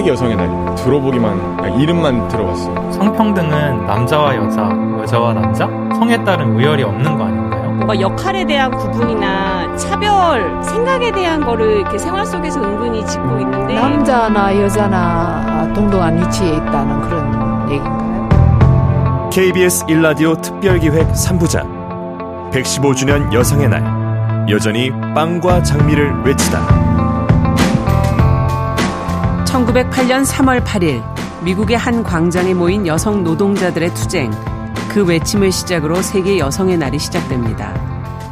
세계 여성의 날 들어보기만 이름만 들어봤어요. 성평등은 남자와 여자, 여자와 남자, 성에 따른 우열이 없는 거 아닌가요? 뭔가 역할에 대한 구분이나 차별, 생각에 대한 거를 이렇게 생활 속에서 은근히 짚고 있는데 남자나 여자나 동등한 위치에 있다는 그런 얘기인가요? KBS 일라디오 특별기획 3부작 115주년 여성의 날 여전히 빵과 장미를 외치다 1908년 3월 8일 미국의 한 광장에 모인 여성 노동자들의 투쟁 그 외침을 시작으로 세계 여성의 날이 시작됩니다.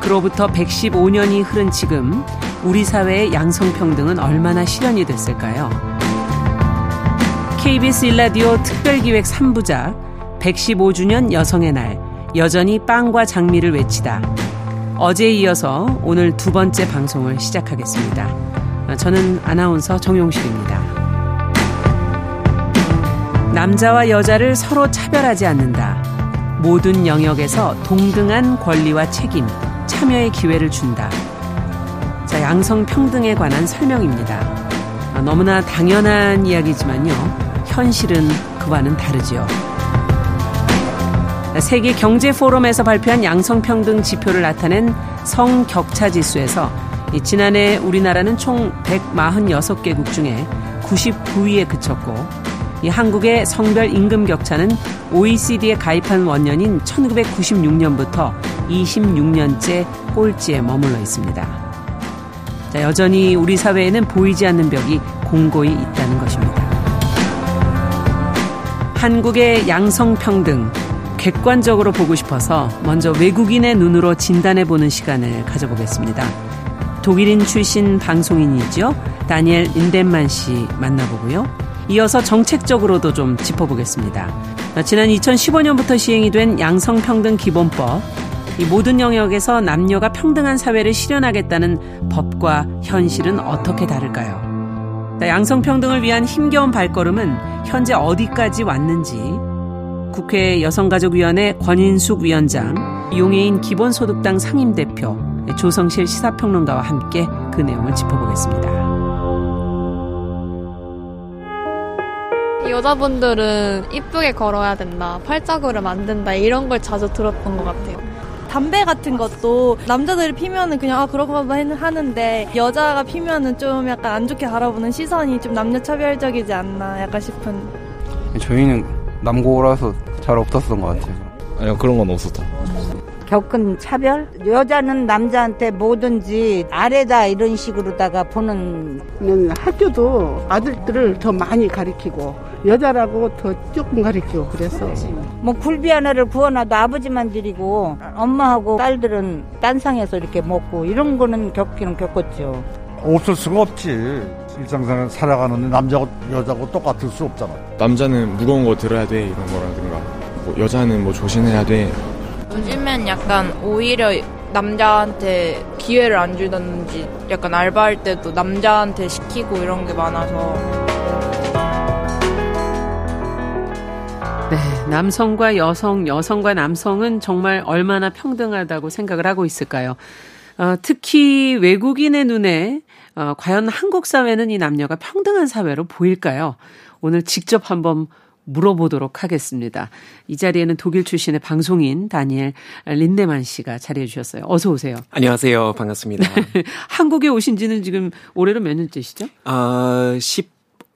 그로부터 115년이 흐른 지금 우리 사회의 양성평등은 얼마나 실현이 됐을까요? KBS 일라디오 특별기획 3부작 115주년 여성의 날 여전히 빵과 장미를 외치다. 어제에 이어서 오늘 두 번째 방송을 시작하겠습니다. 저는 아나운서 정용실입니다. 남자와 여자를 서로 차별하지 않는다. 모든 영역에서 동등한 권리와 책임, 참여의 기회를 준다. 자, 양성평등에 관한 설명입니다. 너무나 당연한 이야기지만요. 현실은 그와는 다르지요. 세계 경제 포럼에서 발표한 양성평등 지표를 나타낸 성격차 지수에서 지난해 우리나라는 총 146개국 중에 99위에 그쳤고 이 한국의 성별 임금 격차는 OECD에 가입한 원년인 1996년부터 26년째 꼴찌에 머물러 있습니다. 자, 여전히 우리 사회에는 보이지 않는 벽이 공고히 있다는 것입니다. 한국의 양성평등, 객관적으로 보고 싶어서 먼저 외국인의 눈으로 진단해 보는 시간을 가져보겠습니다. 독일인 출신 방송인이죠. 다니엘 린덴만 씨 만나보고요. 이어서 정책적으로도 좀 짚어보겠습니다. 지난 2015년부터 시행이 된 양성평등 기본법, 이 모든 영역에서 남녀가 평등한 사회를 실현하겠다는 법과 현실은 어떻게 다를까요? 양성평등을 위한 힘겨운 발걸음은 현재 어디까지 왔는지 국회 여성가족위원회 권인숙 위원장, 용해인 기본소득당 상임대표, 조성실 시사평론가와 함께 그 내용을 짚어보겠습니다. 여자분들은 이쁘게 걸어야 된다, 팔자구를 만든다 이런 걸 자주 들었던 것 같아요. 담배 같은 것도 남자들이 피면은 그냥 아 그런 것만 하는데 여자가 피면은 좀 약간 안 좋게 바라보는 시선이 좀 남녀 차별적이지 않나 약간 싶은. 저희는 남고라서 잘 없었던 것 같아요. 아니요 그런 건 없었다. 겪은 차별? 여자는 남자한테 뭐든지 아래다 이런 식으로다가 보는 학교도 아들들을 더 많이 가리키고 여자라고 더 조금 가리키고 그래서 뭐 굴비 하나를 구워놔도 아버지만 드리고 엄마하고 딸들은 딴상에서 이렇게 먹고 이런 거는 겪기는 겪었죠. 없을 수가 없지. 일상생활 살아가는데 남자고 여자고 똑같을 수 없잖아. 남자는 무거운 거 들어야 돼 이런 거라든가 뭐 여자는 뭐 조심해야 돼 요즘엔 약간 오히려 남자한테 기회를 안 주던지 약간 알바할 때도 남자한테 시키고 이런 게 많아서 남성과 여성, 여성과 남성은 정말 얼마나 평등하다고 생각을 하고 있을까요? 어, 특히 외국인의 눈에 어, 과연 한국 사회는 이 남녀가 평등한 사회로 보일까요? 오늘 직접 한번 물어보도록 하겠습니다. 이 자리에는 독일 출신의 방송인 다니엘 린데만 씨가 자리해 주셨어요. 어서 오세요. 안녕하세요. 반갑습니다. 한국에 오신 지는 지금 올해로 몇 년째시죠? 아,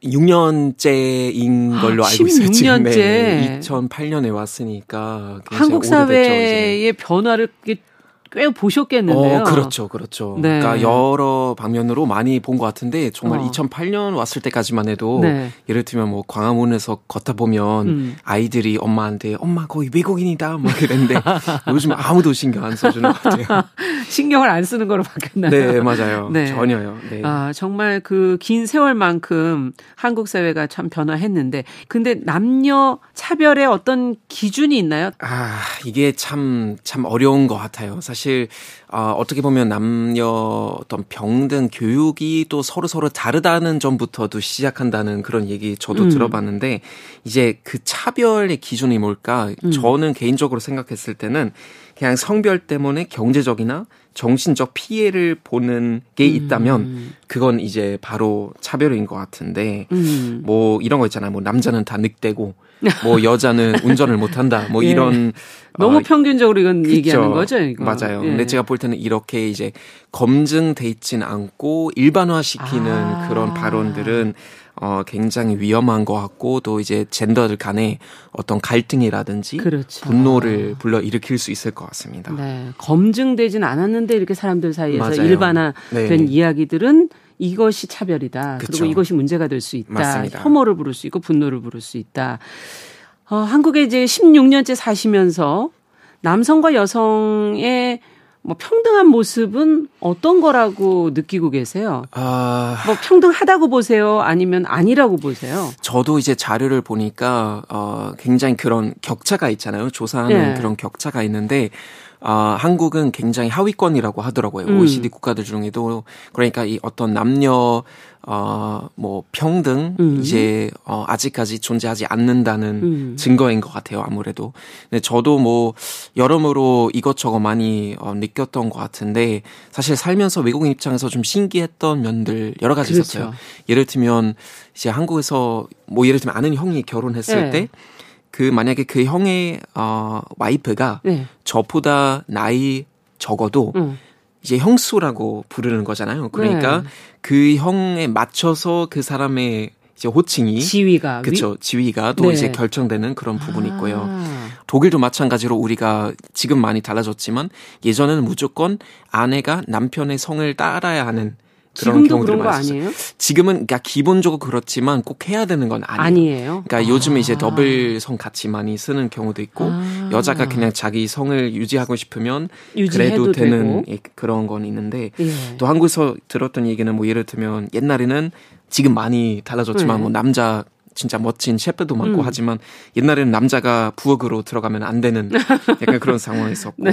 16년째인 걸로 알고 있어요. 16년째. 네, 2008년에 왔으니까 한국 사회의 변화를 꽤 보셨겠는데요. 어, 그렇죠, 그렇죠. 네. 그러니까 여러 방면으로 많이 본 것 같은데 정말 어. 2008년 왔을 때까지만 해도 네. 예를 들면 뭐 광화문에서 걷다 보면 음. 아이들이 엄마한테 엄마 거기 외국인이다 뭐 이랬는데 요즘 아무도 신경 안 써주는 것 같아요. 신경을 안 쓰는 거로 바뀌었나요? 네, 맞아요. 네. 전혀요. 네. 아 정말 그 긴 세월만큼 한국 사회가 참 변화했는데 근데 남녀 차별의 어떤 기준이 있나요? 아 이게 참참 참 어려운 것 같아요. 사실. 사실 어, 어떻게 보면 남녀 어떤 병등 교육이 또 서로 서로 다르다는 점부터도 시작한다는 그런 얘기 저도 음. 들어봤는데 이제 그 차별의 기준이 뭘까? 음. 저는 개인적으로 생각했을 때는 그냥 성별 때문에 경제적이나 정신적 피해를 보는 게 있다면 음. 그건 이제 바로 차별인 것 같은데 음. 뭐 이런 거 있잖아요. 뭐 남자는 다 늑대고 뭐 여자는 운전을 못한다. 뭐 예. 이런 너무 어, 평균적으로 이건 그쵸. 얘기하는 거죠. 이거. 맞아요. 예. 근데 제가 볼 때는 이렇게 이제 검증돼 있지는 않고 일반화시키는 아. 그런 발언들은 어, 굉장히 위험한 것 같고 또 이제 젠더들 간의 어떤 갈등이라든지 그렇죠. 분노를 불러 일으킬 수 있을 것 같습니다. 네. 검증되진 않았는데 이렇게 사람들 사이에서 맞아요. 일반화된 네. 이야기들은 이것이 차별이다. 그쵸. 그리고 이것이 문제가 될 수 있다. 맞습니다. 혐오를 부를 수 있고 분노를 부를 수 있다. 어, 한국에 이제 16년째 사시면서 남성과 여성의 뭐 평등한 모습은 어떤 거라고 느끼고 계세요? 아... 뭐 평등하다고 보세요? 아니면 아니라고 보세요? 저도 이제 자료를 보니까 어 굉장히 그런 격차가 있잖아요. 조사하는 네. 그런 격차가 있는데 아, 한국은 굉장히 하위권이라고 하더라고요. 음. OECD 국가들 중에도 그러니까 이 어떤 남녀 어, 뭐, 평등, 음. 이제, 어, 아직까지 존재하지 않는다는 음. 증거인 것 같아요, 아무래도. 근데 저도 뭐, 여러모로 이것저것 많이, 어, 느꼈던 것 같은데, 사실 살면서 외국인 입장에서 좀 신기했던 면들 여러 가지 그렇죠. 있었어요. 예를 들면, 이제 한국에서, 뭐, 예를 들면 아는 형이 결혼했을 네. 때, 그 만약에 그 형의 어 와이프가 네. 저보다 나이 적어도 음. 이제 형수라고 부르는 거잖아요. 그러니까 네. 그 형에 맞춰서 그 사람의 이제 호칭이 지위가 그렇죠. 지위가 또 네. 이제 결정되는 그런 부분이 있고요. 아. 독일도 마찬가지로 우리가 지금 많이 달라졌지만 예전에는 무조건 아내가 남편의 성을 따라야 하는 그런 경우들이 그런 많았어요. 지금은 그러니까 기본적으로 그렇지만 꼭 해야 되는 건 아니에요. 아니에요. 그러니까 아. 요즘에 이제 더블 성 같이 많이 쓰는 경우도 있고 아. 여자가 그냥 자기 성을 유지하고 싶으면 그래도 되는 되고. 그런 건 있는데 예. 또 한국에서 들었던 얘기는 뭐 예를 들면 옛날에는 지금 많이 달라졌지만 네. 뭐 남자 진짜 멋진 셰프도 많고 음. 하지만 옛날에는 남자가 부엌으로 들어가면 안 되는 약간 그런 상황이 있었고 네.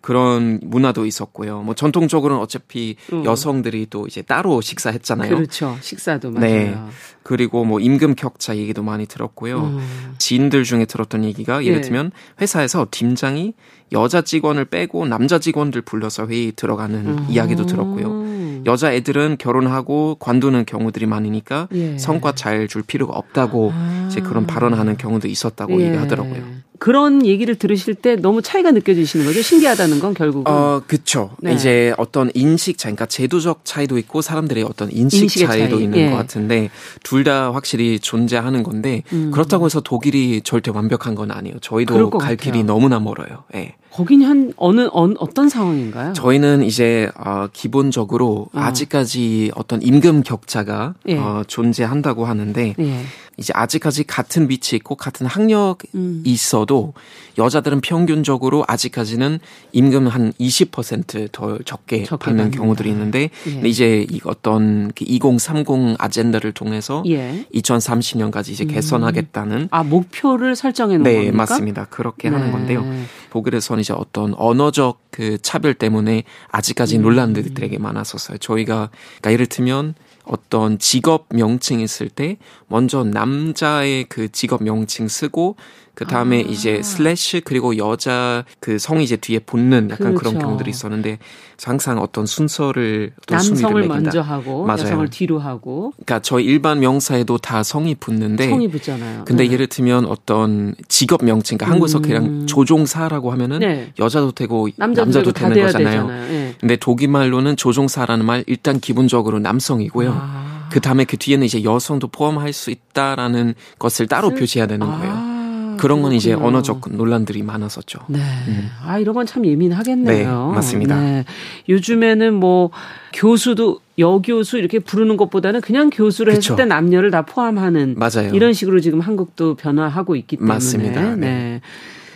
그런 문화도 있었고요. 뭐 전통적으로는 어차피 음. 여성들이 또 이제 따로 식사했잖아요. 그렇죠. 식사도 맞아요. 네. 그리고 뭐 임금 격차 얘기도 많이 들었고요. 음. 지인들 중에 들었던 얘기가 예를 네. 들면 회사에서 팀장이 여자 직원을 빼고 남자 직원들 불러서 회의 들어가는 음. 이야기도 들었고요. 여자 애들은 결혼하고 관두는 경우들이 많으니까 예. 성과 잘 줄 필요가 없다고 아. 이제 그런 발언하는 경우도 있었다고 예. 얘기하더라고요. 그런 얘기를 들으실 때 너무 차이가 느껴지시는 거죠? 신기하다는 건 결국은. 어, 그쵸. 네. 이제 어떤 인식 차이, 그러니까 제도적 차이도 있고 사람들의 어떤 인식 차이도 차이. 있는 예. 것 같은데 둘 다 확실히 존재하는 건데 음. 그렇다고 해서 독일이 절대 완벽한 건 아니에요. 저희도 갈 같아요. 길이 너무나 멀어요. 예. 거긴 한 어느 어, 떤 상황인가요? 저희는 이제 어, 기본적으로 어. 아직까지 어떤 임금 격차가 예. 어, 존재한다고 하는데 예. 이제 아직까지 같은 위치에 있고 같은 학력이 음. 있어도 여자들은 평균적으로 아직까지는 임금 한 20%더 적게, 적게 받는. 경우들이 있는데 예. 이제 이 어떤 그2030 아젠다를 통해서 예. 2030년까지 이제 음. 개선하겠다는 아 목표를 설정해 놓은 네, 겁니까? 맞습니다. 그렇게 네. 하는 건데요. 독일에서는 이제 어떤 언어적 그 차별 때문에 아직까지 음. 논란들이 되게 많았었어요. 저희가 그러니까 예를 들면 어떤 직업 명칭 있을 때 먼저 남자의 그 직업 명칭 쓰고 그 다음에 아. 이제 슬래시 그리고 여자 그 성이 이제 뒤에 붙는 약간 그렇죠. 그런 경우들이 있었는데 항상 어떤 순서를 어떤 남성을 먼저 하고 맞아요. 여성을 뒤로 하고 그러니까 저희 일반 명사에도 다 성이 붙는데 성이 붙잖아요. 근데 네. 예를 들면 어떤 직업 명칭 그러니까 음. 한국에서 그냥 조종사라고 하면은 네. 여자도 되고 남자도 되는 거잖아요. 네. 근데 독일 말로는 조종사라는 말 일단 기본적으로 남성이고요. 아. 그 다음에 그 뒤에는 이제 여성도 포함할 수 있다라는 것을 따로 표시해야 되는 거예요. 아. 그런 건 이제 언어적 논란들이 많았었죠. 네. 음. 아, 이런 건 참 예민하겠네요. 네, 맞습니다. 네. 요즘에는 뭐 교수도 여교수 이렇게 부르는 것보다는 그냥 교수를 그쵸. 했을 때 남녀를 다 포함하는 맞아요. 이런 식으로 지금 한국도 변화하고 있기 때문에 맞습니다. 네. 네.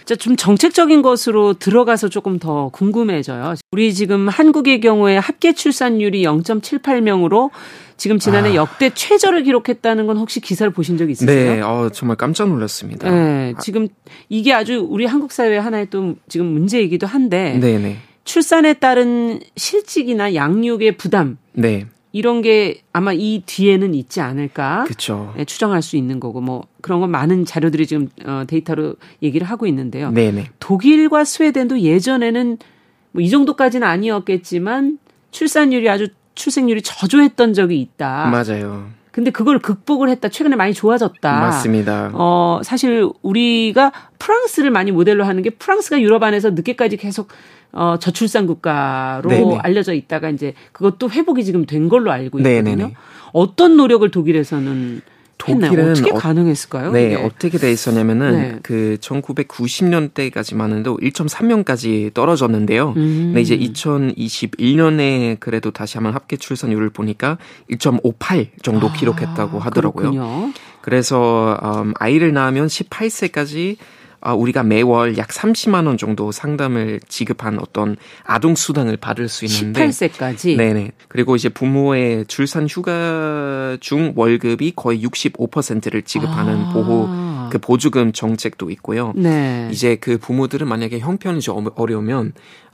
자, 좀 정책적인 것으로 들어가서 조금 더 궁금해져요. 우리 지금 한국의 경우에 합계 출산율이 0.78명으로 지금 지난해 아. 역대 최저를 기록했다는 건 혹시 기사를 보신 적 있으세요? 네, 어, 정말 깜짝 놀랐습니다. 네, 지금 이게 아주 우리 한국 사회 하나의 또 지금 문제이기도 한데 네네. 네. 출산에 따른 실직이나 양육의 부담 네. 이런 게 아마 이 뒤에는 있지 않을까 그쵸. 네, 추정할 수 있는 거고 뭐 그런 건 많은 자료들이 지금 어, 데이터로 얘기를 하고 있는데요. 네네. 독일과 스웨덴도 예전에는 뭐 이 정도까지는 아니었겠지만 출산율이 아주 출생률이 저조했던 적이 있다. 맞아요. 근데 그걸 극복을 했다. 최근에 많이 좋아졌다. 맞습니다. 어, 사실 우리가 프랑스를 많이 모델로 하는 게 프랑스가 유럽 안에서 늦게까지 계속 어, 저출산 국가로 네네. 알려져 있다가 이제 그것도 회복이 지금 된 걸로 알고 있거든요. 네네네. 어떤 노력을 독일에서는 독일은 어떻게 어, 가능했을까요? 네, 이게? 어떻게 돼 있었냐면은 네. 그 1990년대까지만 해도 1.3명까지 떨어졌는데요. 음. 근데 이제 2021년에 그래도 다시 한번 합계 출산율을 보니까 1.58 정도 아, 기록했다고 하더라고요. 그렇군요. 그래서 음, 아이를 낳으면 18세까지 아, 우리가 매월 약 30만 원 정도 상담을 지급한 어떤 아동 수당을 받을 수 있는데 18세까지 네네. 그리고 이제 부모의 출산 휴가 중 월급이 거의 65%를 지급하는 아. 보호 그 보조금 정책도 있고요. 네. 이제 그 부모들은 만약에 형편이 좀 어려우면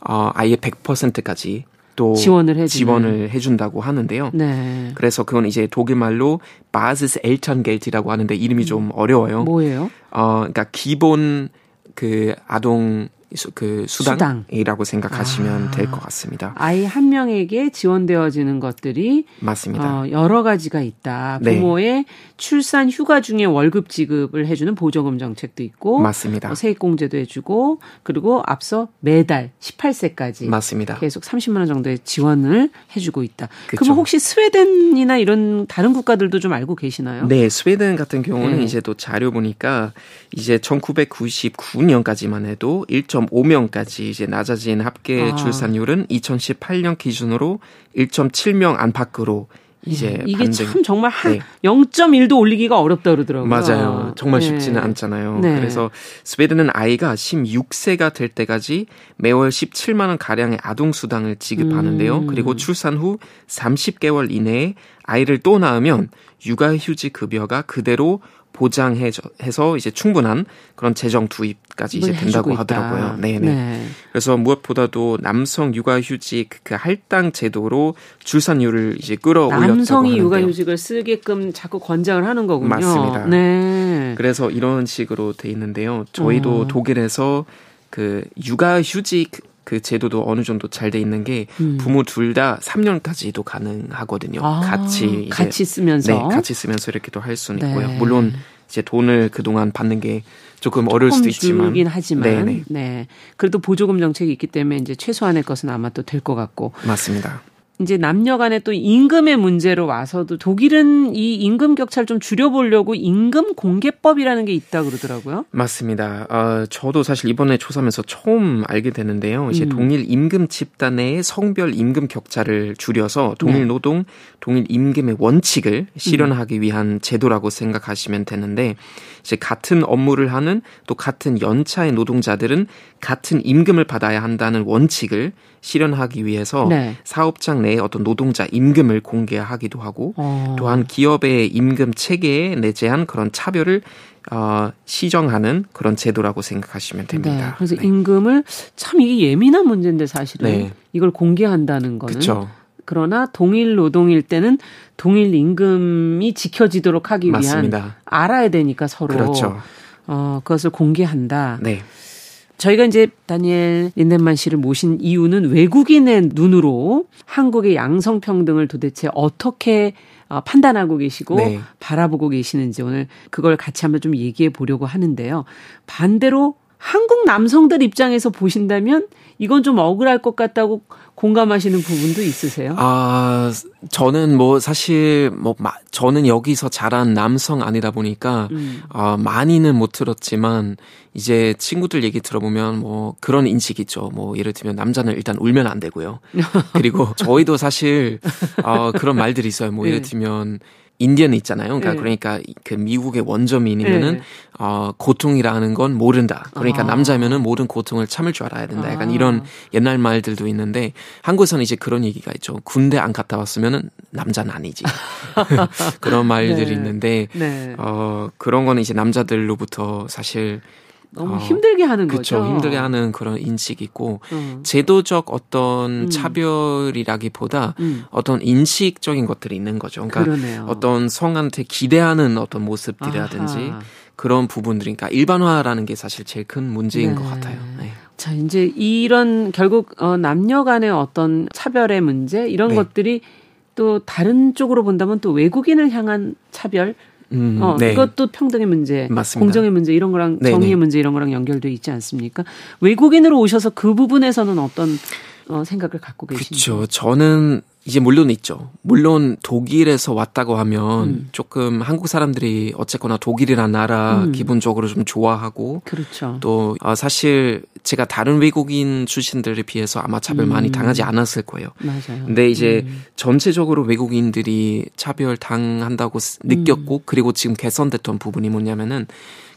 어, 아예 100%까지 또 지원을, 해주는. 지원을 해준다고 하는데요. 네. 그래서 그건 이제 독일 말로 바스스 엘턴겔트라고 하는데 이름이 좀 어려워요. 뭐예요? 어, 그러니까 기본 그 아동 그 수당이라고 수당. 생각하시면 아, 될것 같습니다. 아이 한 명에게 지원되어지는 것들이 맞습니다. 어, 여러 가지가 있다. 네. 부모의 출산 휴가 중에 월급 지급을 해주는 보조금 정책도 있고, 맞습니다. 어, 세액공제도 해주고, 그리고 앞서 매달 18세까지 맞습니다. 계속 30만 원 정도의 지원을 해주고 있다. 그럼 혹시 스웨덴이나 이런 다른 국가들도 좀 알고 계시나요? 네, 스웨덴 같은 경우는 네. 이제 또 자료 보니까 이제 1999년까지만 해도 1.5명까지 이제 낮아진 합계 아. 출산율은 2018년 기준으로 1.7명 안팎으로 이제 예, 이게 반등. 참 정말 한 네. 0.1도 올리기가 어렵다 그러더라고요. 맞아요. 정말 네. 쉽지는 않잖아요. 네. 그래서 스웨덴은 아이가 16세가 될 때까지 매월 17만 원 가량의 아동 수당을 지급하는데요. 음. 그리고 출산 후 30개월 이내에 아이를 또 낳으면 육아휴직 급여가 그대로 보장해서 이제 충분한 그런 재정 투입까지 이제 된다고 하더라고요. 네네. 네. 그래서 무엇보다도 남성 육아휴직 그 할당 제도로 출산율을 이제 끌어올렸다고 남성이 육아휴직을 쓰게끔 자꾸 권장을 하는 거군요. 맞습니다. 네. 그래서 이런 식으로 돼 있는데요. 저희도 어. 독일에서 그 육아휴직 그 제도도 어느 정도 잘 돼 있는 게 음. 부모 둘 다 3년까지도 가능하거든요. 아, 같이 같이 쓰면서 네, 같이 쓰면서 이렇게도 할 수는 네. 있고요. 물론 이제 돈을 그동안 받는 게 조금 어려울 수도 있지만 줄긴 하지만 네네. 네. 그래도 보조금 정책이 있기 때문에 이제 최소한의 것은 아마 또 될 것 같고 맞습니다. 이제 남녀 간의 또 임금의 문제로 와서도 독일은 이 임금 격차를 좀 줄여보려고 임금 공개법이라는 게 있다 그러더라고요. 맞습니다. 어, 저도 사실 이번에 조사하면서 처음 알게 되는데요. 이제 음. 동일 임금 집단 내의 성별 임금 격차를 줄여서 동일 네. 노동, 동일 임금의 원칙을 실현하기 음. 위한 제도라고 생각하시면 되는데 이제 같은 업무를 하는 또 같은 연차의 노동자들은 같은 임금을 받아야 한다는 원칙을 실현하기 위해서 네. 사업장 내에 어떤 노동자 임금을 공개하기도 하고 어. 또한 기업의 임금 체계에 내재한 그런 차별을 어, 시정하는 그런 제도라고 생각하시면 됩니다. 네, 그래서 네. 임금을 참 이게 예민한 문제인데 사실은 네. 이걸 공개한다는 거는 그쵸. 그러나 동일 노동일 때는 동일 임금이 지켜지도록 하기 맞습니다. 위한 알아야 되니까 서로 그렇죠. 어, 그것을 공개한다. 네. 저희가 이제 다니엘 린덴만 씨를 모신 이유는 외국인의 눈으로 한국의 양성평등을 도대체 어떻게 어, 판단하고 계시고 네. 바라보고 계시는지 오늘 그걸 같이 한번 좀 얘기해 보려고 하는데요. 반대로 한국 남성들 입장에서 보신다면 이건 좀 억울할 것 같다고 공감하시는 부분도 있으세요? 아, 저는 뭐 사실 뭐 저는 여기서 자란 남성 아니다 보니까 음. 어, 많이는 못 들었지만 이제 친구들 얘기 들어보면 뭐 그런 인식 있죠. 뭐 예를 들면 남자는 일단 울면 안 되고요. 그리고 저희도 사실 어, 그런 말들이 있어요. 뭐 예를 네. 들면 인디언 있잖아요. 그러니까, 네. 그러니까 그 미국의 원저민이면은 네. 어 고통이라는 건 모른다. 그러니까 아. 남자면은 모든 고통을 참을 줄 알아야 된다. 약간 아. 이런 옛날 말들도 있는데 한국에서는 이제 그런 얘기가 있죠. 군대 안 갔다 왔으면은 남자는 아니지. 그런 말들이 네. 있는데 네. 어 그런 거는 이제 남자들로부터 사실 너무 어, 힘들게 하는 그쵸, 거죠. 힘들게 하는 그런 인식이 있고 음. 제도적 어떤 음. 차별이라기보다 음. 어떤 인식적인 것들이 있는 거죠. 그러니까 그러네요. 어떤 성한테 기대하는 어떤 모습들이라든지 아하. 그런 부분들이 그러니까 일반화라는 게 사실 제일 큰 문제인 네. 것 같아요. 네. 자, 이제 이런 결국 어 남녀 간의 어떤 차별의 문제 이런 네. 것들이 또 다른 쪽으로 본다면 또 외국인을 향한 차별 음, 어, 네. 이것도 평등의 문제, 맞습니다. 공정의 문제 이런 거랑 네네. 정의의 문제 이런 거랑 연결돼 있지 않습니까? 외국인으로 오셔서 그 부분에서는 어떤 어, 생각을 갖고 계신지. 그렇죠. 저는 이제 물론 있죠. 물론 독일에서 왔다고 하면 음. 조금 한국 사람들이 어쨌거나 독일이란 나라 음. 기본적으로 좀 좋아하고 그렇죠. 또 어, 사실 제가 다른 외국인 출신들에 비해서 아마 차별 음. 많이 당하지 않았을 거예요. 맞아요. 근데 이제 음. 전체적으로 외국인들이 차별 당한다고 느꼈고 음. 그리고 지금 개선됐던 부분이 뭐냐면은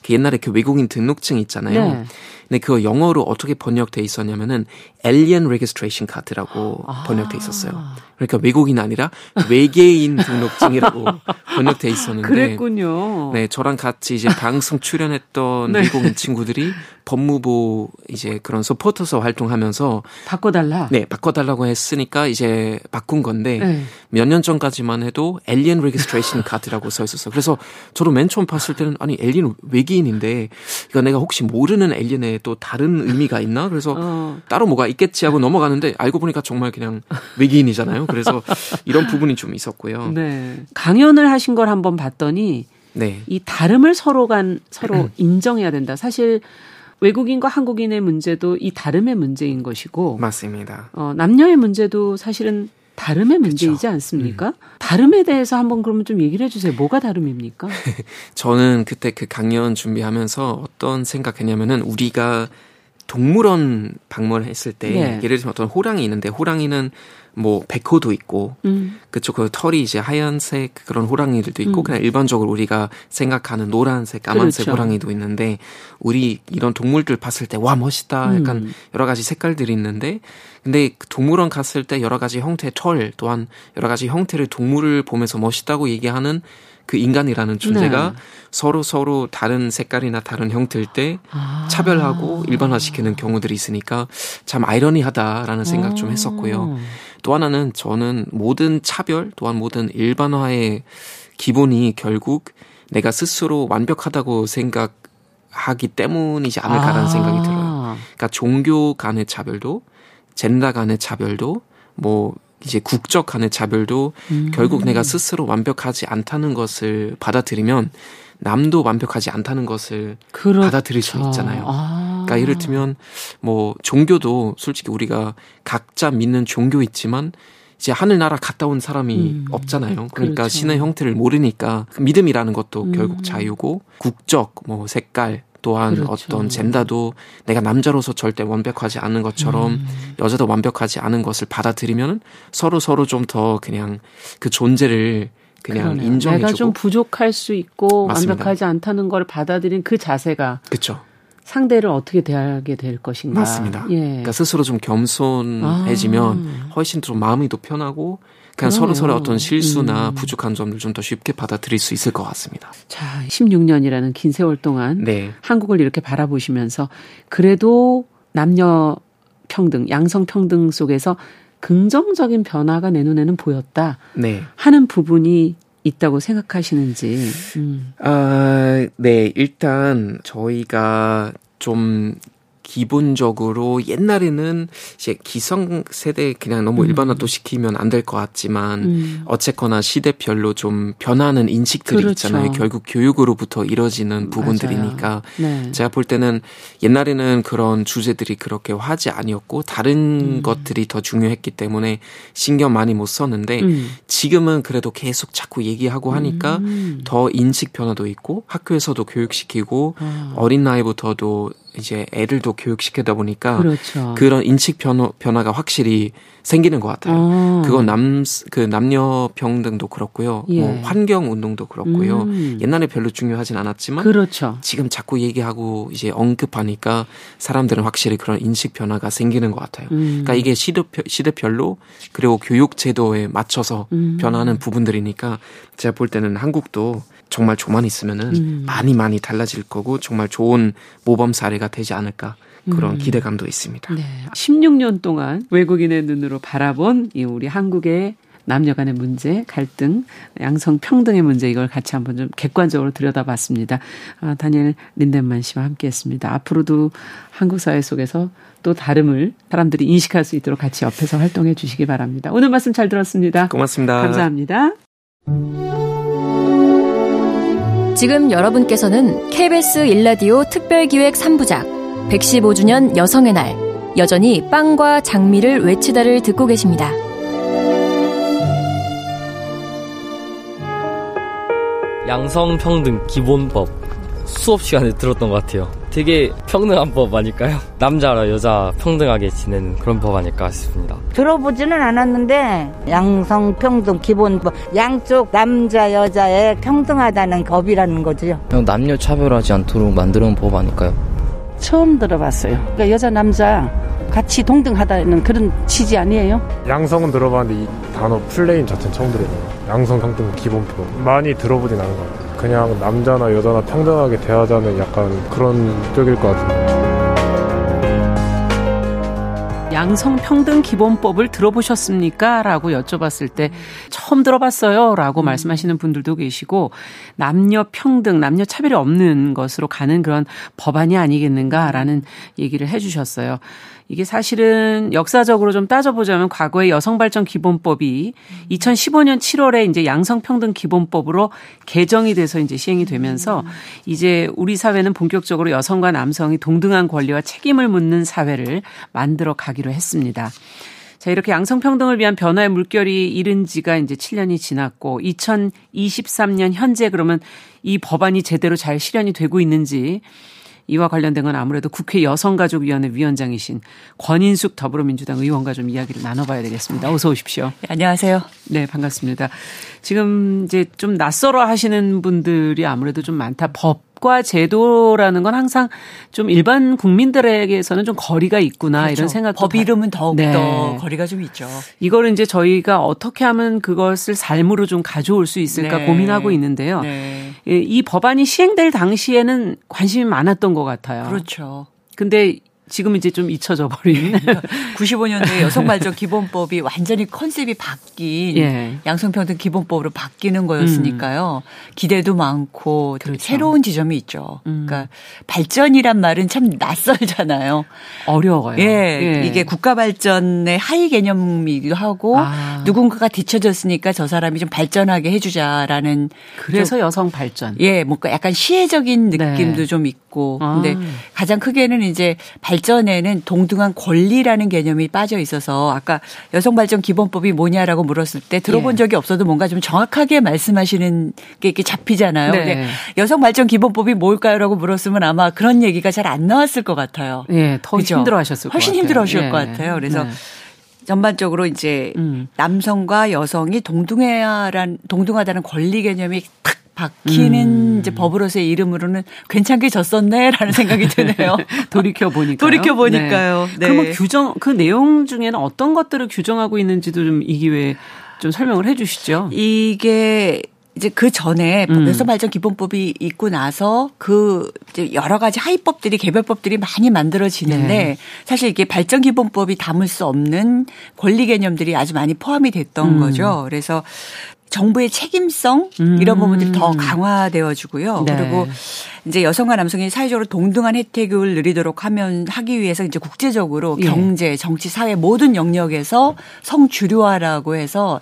그 옛날에 그 외국인 등록증 있잖아요. 네. 근데 그거 영어로 어떻게 번역돼 있었냐면은 Alien Registration Card라고 아. 번역돼 있었어요. 그러니까 외국인 아니라 외계인 등록증이라고 번역돼 있었는데 그랬군요. 네, 저랑 같이 이제 방송 출연했던 네. 외국인 친구들이 법무부 이제 그런 서포터서 활동하면서 바꿔달라. 네, 바꿔달라고 했으니까 이제 바꾼 건데 네. 몇년 전까지만 해도 Alien Registration Card라고 써 있었어요. 그래서 저도 맨 처음 봤을 때는 아니 엘리는 외계인인데 이거 내가 혹시 모르는 엘리의 또 다른 의미가 있나? 그래서 어. 따로 뭐가 있겠지 하고 넘어가는데 알고 보니까 정말 그냥 외계인이잖아요. 그래서 이런 부분이 좀 있었고요. 네. 강연을 하신 걸 한번 봤더니 네. 이 다름을 서로 간 서로 인정해야 된다. 사실 외국인과 한국인의 문제도 이 다름의 문제인 것이고 맞습니다. 어, 남녀의 문제도 사실은 다름의 문제이지 그쵸. 않습니까? 음. 다름에 대해서 한번 그러면 좀 얘기를 해주세요. 뭐가 다름입니까? 저는 그때 그 강연 준비하면서 어떤 생각했냐면은 우리가 동물원 방문을 했을 때 네. 예를 들면 어떤 호랑이 있는데 호랑이는 뭐 백호도 있고 음. 그쪽 그 털이 이제 하얀색 그런 호랑이들도 있고 음. 그냥 일반적으로 우리가 생각하는 노란색 까만색 그렇죠. 호랑이도 있는데 우리 이런 동물들 봤을 때 와 멋있다 약간 음. 여러 가지 색깔들이 있는데 근데 그 동물원 갔을 때 여러 가지 형태의 털 또한 여러 가지 형태를 동물을 보면서 멋있다고 얘기하는 그 인간이라는 존재가 네. 서로 서로 다른 색깔이나 다른 형태일 때 아. 차별하고 일반화시키는 경우들이 있으니까 참 아이러니하다라는 생각 좀 했었고요. 또 하나는 저는 모든 차별 또한 모든 일반화의 기본이 결국 내가 스스로 완벽하다고 생각하기 때문이지 않을까라는 아. 생각이 들어요. 그러니까 종교 간의 차별도 젠더 간의 차별도 뭐 이제 국적 간의 차별도 음. 결국 내가 스스로 완벽하지 않다는 것을 받아들이면 남도 완벽하지 않다는 것을 그렇죠. 받아들일 수 있잖아요. 아. 그러니까 예를 들면 뭐 종교도 솔직히 우리가 각자 믿는 종교 있지만 이제 하늘나라 갔다 온 사람이 음. 없잖아요. 그러니까 그렇죠. 신의 형태를 모르니까 그 믿음이라는 것도 음. 결국 자유고 국적, 뭐 색깔, 또한 그렇죠. 어떤 젠다도 내가 남자로서 절대 완벽하지 않은 것처럼 음. 여자도 완벽하지 않은 것을 받아들이면 서로 서로 좀 더 그냥 그 존재를 그냥 인정해주고 내가 좀 부족할 수 있고 맞습니다. 완벽하지 않다는 걸 받아들인 그 자세가 그렇죠. 상대를 어떻게 대하게 될 것인가. 맞습니다. 예. 그러니까 스스로 좀 겸손해지면 아. 훨씬 좀 마음이 더 편하고 그냥 서로 서로 어떤 실수나 음. 부족한 점을 좀 더 쉽게 받아들일 수 있을 것 같습니다. 자, 16년이라는 긴 세월 동안 네. 한국을 이렇게 바라보시면서 그래도 남녀 평등, 양성 평등 속에서 긍정적인 변화가 내 눈에는 보였다 네. 하는 부분이 있다고 생각하시는지. 음. 아, 네, 일단 저희가 좀 기본적으로 옛날에는 이제 기성 세대 그냥 너무 음. 일반화도 시키면 안 될 것 같지만 음. 어쨌거나 시대별로 좀 변하는 인식들이 그렇죠. 있잖아요. 결국 교육으로부터 이뤄지는 부분들이니까 네. 제가 볼 때는 옛날에는 그런 주제들이 그렇게 화제 아니었고 다른 음. 것들이 더 중요했기 때문에 신경 많이 못 썼는데 음. 지금은 그래도 계속 자꾸 얘기하고 하니까 음. 더 인식 변화도 있고 학교에서도 교육시키고 아. 어린 나이부터도 이제 애들도 교육시키다 보니까 그렇죠. 그런 인식 변화, 변화가 확실히 생기는 것 같아요. 아. 그건 남, 그 남녀 평등도 그렇고요. 예. 뭐 환경 운동도 그렇고요. 음. 옛날에 별로 중요하진 않았지만. 그렇죠. 지금 자꾸 얘기하고 이제 언급하니까 사람들은 확실히 그런 인식 변화가 생기는 것 같아요. 음. 그러니까 이게 시대, 시대별로 그리고 교육 제도에 맞춰서 음. 변하는 부분들이니까 제가 볼 때는 한국도 정말 조만 있으면은 음. 많이 많이 달라질 거고 정말 좋은 모범 사례가 되지 않을까 그런 음. 기대감도 있습니다. 네. 16년 동안 외국인의 눈으로 바라본 이 우리 한국의 남녀 간의 문제, 갈등, 양성 평등의 문제 이걸 같이 한번 좀 객관적으로 들여다봤습니다. 아, 다니엘 린덴만 씨와 함께했습니다. 앞으로도 한국 사회 속에서 또 다름을 사람들이 인식할 수 있도록 같이 옆에서 활동해 주시기 바랍니다. 오늘 말씀 잘 들었습니다. 고맙습니다. 감사합니다. 지금 여러분께서는 KBS 일라디오 특별기획 3부작 115주년 여성의 날 여전히 빵과 장미를 외치다를 듣고 계십니다. 양성평등 기본법 수업 시간에 들었던 것 같아요. 되게 평등한 법 아닐까요? 남자랑 여자 평등하게 지내는 그런 법 아닐까 싶습니다. 들어보지는 않았는데 양성평등 기본법 양쪽 남자 여자의 평등하다는 법이라는 거죠. 남녀 차별하지 않도록 만드는 법 아닐까요? 처음 들어봤어요. 그러니까 여자 남자 같이 동등하다는 그런 취지 아니에요? 양성은 들어봤는데 이 단어 프레임 자체는 처음 들어봐요. 양성 평등 기본법 많이 들어보진 않은 것 같아요. 그냥 남자나 여자나 평등하게 대하자는 약간 그런 쪽일 것 같은데. 양성평등 기본법을 들어보셨습니까? 라고 여쭤봤을 때 처음 들어봤어요. 라고 음. 말씀하시는 분들도 계시고 남녀 평등, 남녀 차별이 없는 것으로 가는 그런 법안이 아니겠는가라는 얘기를 해주셨어요. 이게 사실은 역사적으로 좀 따져보자면 과거의 여성발전 기본법이 2015년 7월에 이제 양성평등 기본법으로 개정이 돼서 이제 시행이 되면서 이제 우리 사회는 본격적으로 여성과 남성이 동등한 권리와 책임을 묻는 사회를 만들어 가기로 했습니다. 자, 이렇게 양성평등을 위한 변화의 물결이 이른 지가 이제 7년이 지났고 2023년 현재 그러면 이 법안이 제대로 잘 실현이 되고 있는지 이와 관련된 건 아무래도 국회 여성가족위원회 위원장이신 권인숙 더불어민주당 의원과 좀 이야기를 나눠봐야 되겠습니다. 어서 오십시오. 네, 안녕하세요. 네, 반갑습니다. 지금 이제 좀 낯설어 하시는 분들이 아무래도 좀 많다. 법 법과 제도라는 건 항상 좀 일반 국민들에게서는 좀 거리가 있구나 그렇죠. 이런 생각. 법 이름은 더욱더 네. 거리가 좀 있죠. 이거를 이제 저희가 어떻게 하면 그것을 삶으로 좀 가져올 수 있을까 네. 고민하고 있는데요. 네. 이 법안이 시행될 당시에는 관심이 많았던 것 같아요. 그렇죠. 근데 지금 이제 좀 잊혀져 버린 95년도에 여성발전 기본법이 완전히 컨셉이 바뀐 예. 양성평등 기본법으로 바뀌는 거였으니까요. 음. 기대도 많고 그렇죠. 새로운 지점이 있죠. 음. 그러니까 발전이란 말은 참 낯설잖아요. 어려워요. 예, 예. 이게 국가 발전의 하위 개념이기도 하고 아. 누군가가 뒤쳐졌으니까 저 사람이 좀 발전하게 해 주자라는 그래서 여성 발전. 예, 뭔가 약간 시혜적인 느낌도 네. 좀 있고 아. 근데 가장 크게는 이제 발 발전에는 동등한 권리라는 개념이 빠져 있어서 아까 여성 발전 기본법이 뭐냐라고 물었을 때 들어본 예. 적이 없어도 뭔가 좀 정확하게 말씀하시는 게 이렇게 잡히잖아요. 네. 근데 여성 발전 기본법이 뭘까요라고 물었으면 아마 그런 얘기가 잘 안 나왔을 것 같아요. 예, 더 그죠? 힘들어하셨을 것 훨씬 힘들어하실 예. 것 같아요. 그래서 네. 전반적으로 이제 음. 남성과 여성이 동등해야란 동등하다는 권리 개념이 탁 바뀌는 음. 이제 법으로서의 이름으로는 괜찮게 졌었네라는 생각이 드네요. 돌이켜 보니까 돌이켜 보니까요. 네. 네. 그러면 규정 그 내용 중에는 어떤 것들을 규정하고 있는지도 좀 이 기회에 좀 설명을 해 주시죠. 이게 이제 그 전에 음. 여성발전 기본법이 있고 나서 그 이제 여러 가지 하위법들이 개별법들이 많이 만들어지는데 네. 사실 이게 발전 기본법이 담을 수 없는 권리 개념들이 아주 많이 포함이 됐던 음. 거죠. 그래서 정부의 책임성 이런 음. 부분들이 더 강화되어지고요. 네. 그리고 이제 여성과 남성이 사회적으로 동등한 혜택을 누리도록 하면 하기 위해서 이제 국제적으로 예. 경제, 정치, 사회 모든 영역에서 성주류화라고 해서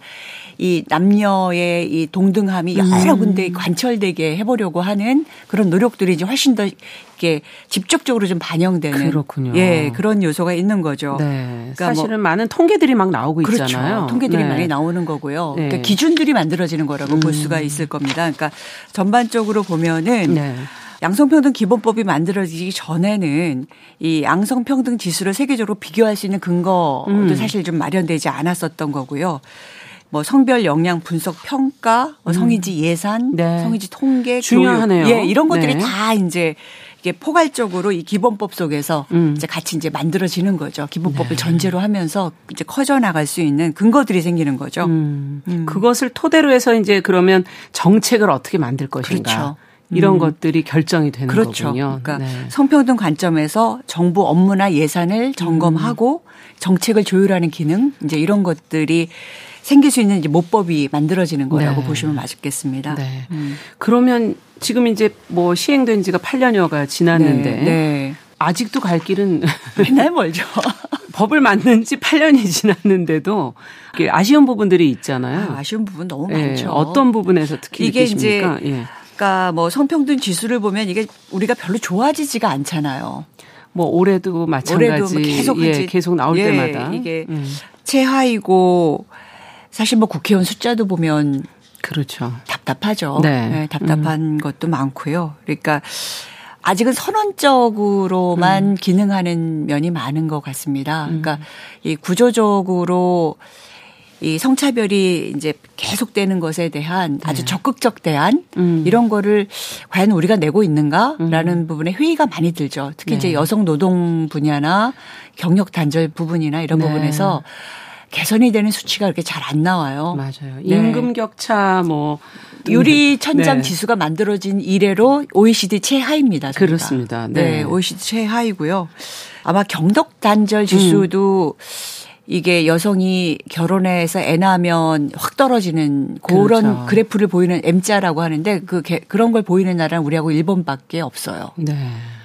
이 남녀의 이 동등함이 여러 음. 군데 관철되게 해보려고 하는 그런 노력들이 이제 훨씬 더 이렇게 집중적으로 좀 반영되는 그렇군요. 예 그런 요소가 있는 거죠. 네. 그러니까 뭐 사실은 뭐 많은 통계들이 막 나오고 그렇죠. 있잖아요. 통계들이 네. 많이 나오는 거고요. 네. 그러니까 기준들이 만들어지는 거라고 음. 볼 수가 있을 겁니다. 그러니까 전반적으로 보면은. 네. 양성평등 기본법이 만들어지기 전에는 이 양성평등 지수를 세계적으로 비교할 수 있는 근거도 음. 사실 좀 마련되지 않았었던 거고요. 뭐 성별 역량 분석 평가, 뭐 음. 성인지 예산, 네. 성인지 통계, 중요하네요. 교육, 예, 이런 것들이 네. 다 이제 이게 포괄적으로 이 기본법 속에서 음. 이제 같이 이제 만들어지는 거죠. 기본법을 네. 전제로 하면서 이제 커져 나갈 수 있는 근거들이 생기는 거죠. 음. 음. 그것을 토대로 해서 이제 그러면 정책을 어떻게 만들 것인가. 그렇죠. 이런 음. 것들이 결정이 되는 그렇죠. 거군요. 그러니까 네. 성평등 관점에서 정부 업무나 예산을 점검하고 음. 정책을 조율하는 기능 이제 이런 것들이 생길 수 있는 이제 모법이 만들어지는 거라고 네. 보시면 맞겠습니다. 네. 음. 그러면 지금 이제 뭐 시행된 지가 8년여가 지났는데 네. 네. 아직도 갈 길은 맨날 멀죠. 법을 만든 지 8년이 지났는데도 아쉬운 부분들이 있잖아요. 아, 쉬운 부분 너무 네. 많죠. 어떤 부분에서 특히 이게 느끼십니까? 이제 예. 그러니까 뭐 성평등 지수를 보면 이게 우리가 별로 좋아지지가 않잖아요. 뭐 올해도 마찬가지 올해도 뭐 계속 예, 계속 나올 예, 때마다 이게 음. 최하이고 사실 뭐 국회의원 숫자도 보면 그렇죠. 답답하죠. 네, 네 답답한 음. 것도 많고요. 그러니까 아직은 선언적으로만 음. 기능하는 면이 많은 것 같습니다. 그러니까 음. 이 구조적으로 이 성차별이 이제 계속되는 것에 대한 아주 네. 적극적 대안 음. 이런 거를 과연 우리가 내고 있는가라는 음. 부분에 회의가 많이 들죠. 특히 네. 이제 여성 노동 분야나 경력 단절 부분이나 이런 네. 부분에서 개선이 되는 수치가 그렇게 잘 안 나와요. 맞아요. 네. 임금 격차 뭐 유리 천장 네. 지수가 만들어진 이래로 OECD 최하입니다. 저희가. 그렇습니다. 네. 네. OECD 최하이고요. 아마 경력 단절 지수도 음. 이게 여성이 결혼해서 애 낳으면 확 떨어지는 그런 그렇죠. 그래프를 보이는 M자라고 하는데 그 그런 걸 보이는 나라는 우리하고 일본밖에 없어요. 네.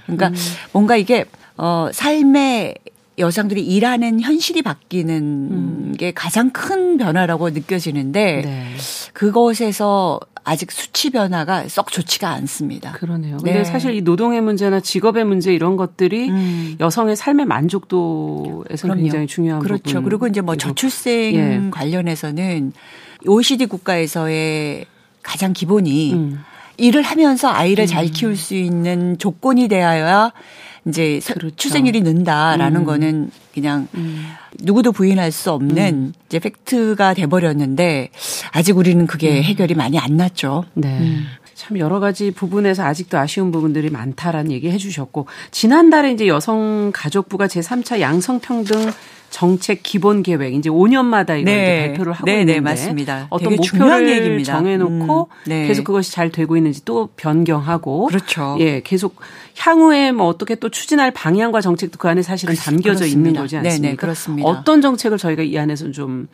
그러니까 음. 뭔가 이게 어 삶의 여성들이 일하는 현실이 바뀌는 음. 게 가장 큰 변화라고 느껴지는데 네. 그것에서 아직 수치 변화가 썩 좋지가 않습니다. 그러네요. 근데 네. 사실 이 노동의 문제나 직업의 문제 이런 것들이 음. 여성의 삶의 만족도에서 굉장히 중요한 그렇죠. 부분. 그리고 이제 뭐 저출생 예. 관련해서는 OECD 국가에서의 가장 기본이 음. 일을 하면서 아이를 음. 잘 키울 수 있는 조건이 되어야 이제 그렇죠. 출생률이 는다라는 음. 거는 그냥 음. 누구도 부인할 수 없는 음. 이제 팩트가 돼버렸는데 아직 우리는 그게 음. 해결이 많이 안 났죠. 네. 음. 참 여러 가지 부분에서 아직도 아쉬운 부분들이 많다라는 얘기 해주셨고 지난달에 이제 여성가족부가 제3차 양성평등 정책 기본 계획 이제 5년마다 이걸 네. 발표를 하고 네, 네 있는데 네, 맞습니다. 어떤 목표를 정해놓고 음, 네. 계속 그것이 잘 되고 있는지 또 변경하고 그렇죠. 예, 계속 향후에 뭐 어떻게 또 추진할 방향과 정책도 그 안에 사실은 그, 담겨져 그렇습니다. 있는 거지 않습니까? 네네, 그렇습니다. 어떤 정책을 저희가 이 안에서 좀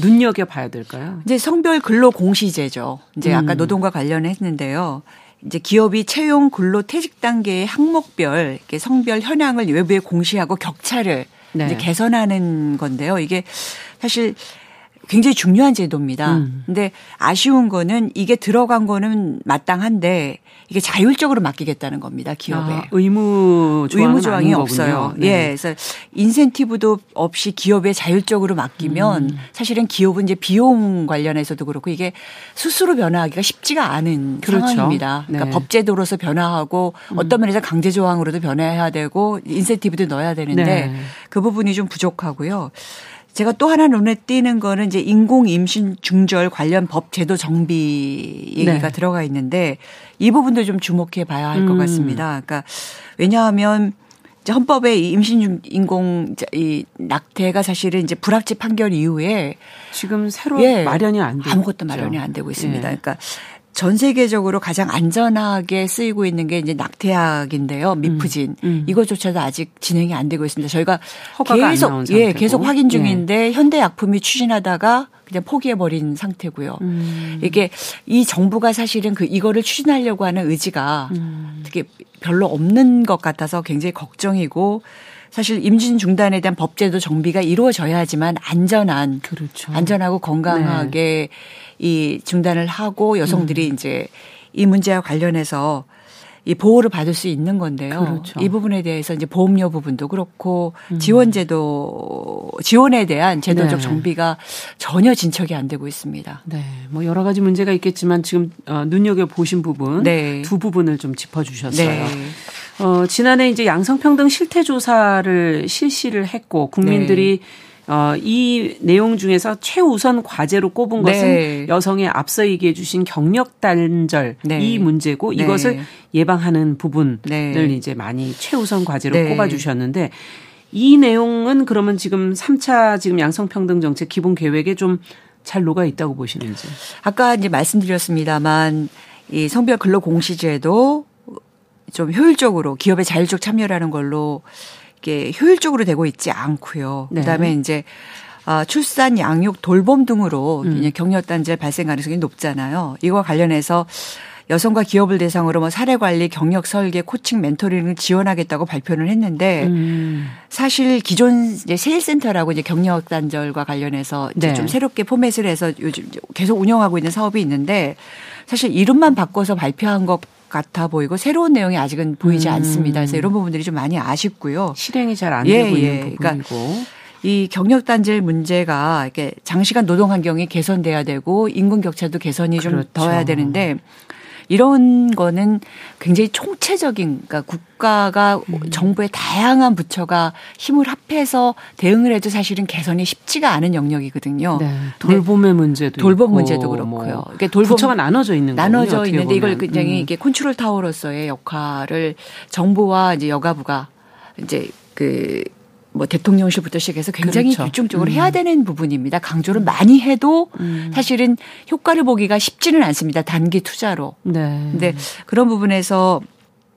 눈여겨 봐야 될까요? 이제 성별 근로 공시제죠. 이제 음. 아까 노동과 관련했는데요. 이제 기업이 채용 근로 퇴직 단계의 항목별 성별 현황을 외부에 공시하고 격차를 네. 이제 개선하는 건데요. 이게 사실 굉장히 중요한 제도입니다. 음. 근데 아쉬운 거는 이게 들어간 거는 마땅한데 이게 자율적으로 맡기겠다는 겁니다. 기업에. 아, 의무 의무 조항 이 없어요. 네. 예. 그래서 인센티브도 없이 기업에 자율적으로 맡기면 음. 사실은 기업은 이제 비용 관련해서도 그렇고 이게 스스로 변화하기가 쉽지가 않은 그렇죠. 상황입니다. 그러니까 네. 법제도로서 변화하고 음. 어떤 면에서 강제 조항으로도 변화해야 되고 인센티브도 넣어야 되는데 네. 그 부분이 좀 부족하고요. 제가 또 하나 눈에 띄는 거는 이제 인공 임신 중절 관련 법 제도 정비 얘기가 네. 들어가 있는데 이 부분도 좀 주목해 봐야 할것 음. 같습니다. 그러니까 왜냐하면 이제 헌법에 임신 중 인공 이 낙태가 사실은 이제 불합치 판결 이후에 지금 새로 예, 마련이 안 되고 아무것도 마련이 안 되고 있습니다. 예. 그러니까 전 세계적으로 가장 안전하게 쓰이고 있는 게 이제 낙태약인데요. 미프진. 음, 음. 이것조차도 아직 진행이 안 되고 있습니다. 저희가 계속 예, 계속 확인 중인데 예. 현대약품이 추진하다가 그냥 포기해 버린 상태고요. 음. 이게 이 정부가 사실은 그 이거를 추진하려고 하는 의지가 음. 되게 별로 없는 것 같아서 굉장히 걱정이고 사실 임신 중단에 대한 법제도 정비가 이루어져야지만 안전한 그렇죠. 안전하고 건강하게 네. 이 중단을 하고 여성들이 음. 이제 이 문제와 관련해서 이 보호를 받을 수 있는 건데요. 그렇죠. 이 부분에 대해서 이제 보험료 부분도 그렇고 음. 지원제도 지원에 대한 제도적 네. 정비가 전혀 진척이 안 되고 있습니다. 네, 뭐 여러 가지 문제가 있겠지만 지금 어, 눈여겨 보신 부분 네. 두 부분을 좀 짚어주셨어요. 네. 어, 지난해 이제 양성평등 실태조사를 실시를 했고 국민들이 네. 어, 이 내용 중에서 최우선 과제로 꼽은 것은 네. 여성의 앞서 얘기해 주신 경력 단절 네. 이 문제고 네. 이것을 예방하는 부분을 네. 이제 많이 최우선 과제로 네. 꼽아 주셨는데 이 내용은 그러면 지금 3차 지금 양성평등 정책 기본 계획에 좀 잘 녹아 있다고 보시는지. 아까 이제 말씀드렸습니다만 이 성별 근로 공시제도 좀 효율적으로 기업의 자율적 참여라는 걸로 이게 효율적으로 되고 있지 않고요. 네. 그다음에 이제 아, 출산, 양육, 돌봄 등으로 음. 격려단절 발생 가능성이 높잖아요. 이와 관련해서 여성과 기업을 대상으로 뭐 사례 관리, 경력 설계, 코칭, 멘토링을 지원하겠다고 발표를 했는데 음. 사실 기존 이제 세일센터라고 이제 경력 단절과 관련해서 이제 네. 좀 새롭게 포맷을 해서 요즘 계속 운영하고 있는 사업이 있는데 사실 이름만 바꿔서 발표한 것 같아 보이고 새로운 내용이 아직은 보이지 음. 않습니다. 그래서 이런 부분들이 좀 많이 아쉽고요. 실행이 잘안 되고 예, 있는 예. 그러니까 부분이고. 그러니까 이 경력 단절 문제가 이렇게 장시간 노동 환경이 개선돼야 되고 인근 격차도 개선이 그렇죠. 좀 더해야 되는데 이런 거는 굉장히 총체적인 그러니까 국가가 음. 정부의 다양한 부처가 힘을 합해서 대응을 해도 사실은 개선이 쉽지가 않은 영역이거든요. 네. 돌봄의 문제도 돌봄 문제도 그렇고요. 뭐 그러니까 돌봄 부처가 나눠져 있는 나눠져 거군요, 있는데 이걸 굉장히 음. 이게 컨트롤 타워로서의 역할을 정부와 이제 여가부가 이제 그 뭐 대통령실부터 시작해서 굉장히 그렇죠. 집중적으로 음. 해야 되는 부분입니다. 강조를 많이 해도 음. 사실은 효과를 보기가 쉽지는 않습니다. 단기 투자로. 네. 근데 그런 부분에서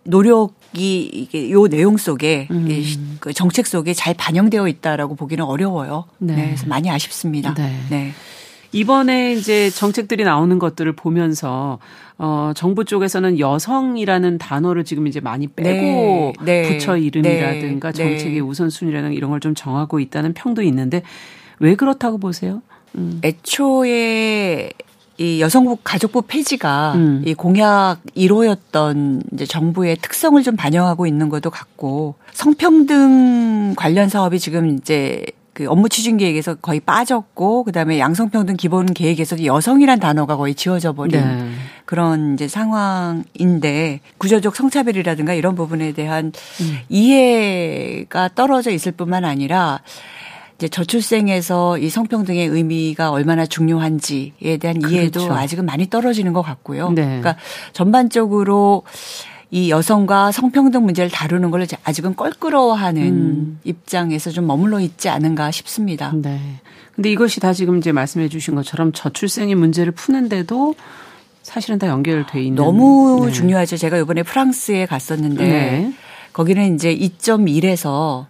노력이 이게 요 내용 속에 음. 그 정책 속에 잘 반영되어 있다라고 보기는 어려워요. 네. 네. 그래서 많이 아쉽습니다. 네. 네. 이번에 이제 정책들이 나오는 것들을 보면서 어 정부 쪽에서는 여성이라는 단어를 지금 이제 많이 빼고 네, 네, 부처 이름이라든가 네, 정책의 우선순위라는 이런 걸 좀 정하고 있다는 평도 있는데 왜 그렇다고 보세요? 음. 애초에 이 여성부 가족부 폐지가 음. 이 공약 1호였던 이제 정부의 특성을 좀 반영하고 있는 것도 같고 성평등 관련 사업이 지금 이제 그 업무 추진 계획에서 거의 빠졌고 그다음에 양성평등 기본 계획에서 여성이란 단어가 거의 지워져 버린 네. 그런 이제 상황인데 구조적 성차별이라든가 이런 부분에 대한 음. 이해가 떨어져 있을 뿐만 아니라 이제 저출생에서 이 성평등의 의미가 얼마나 중요한지에 대한 그렇죠. 이해도 아직은 많이 떨어지는 것 같고요. 네. 그러니까 전반적으로 이 여성과 성평등 문제를 다루는 걸 아직은 껄끄러워하는 음. 입장에서 좀 머물러 있지 않은가 싶습니다. 네. 근데 이것이 다 지금 이제 말씀해 주신 것처럼 저출생의 문제를 푸는데도 사실은 다 연결돼 있는 너무 네. 중요하죠. 제가 이번에 프랑스에 갔었는데 네. 거기는 이제 2.1에서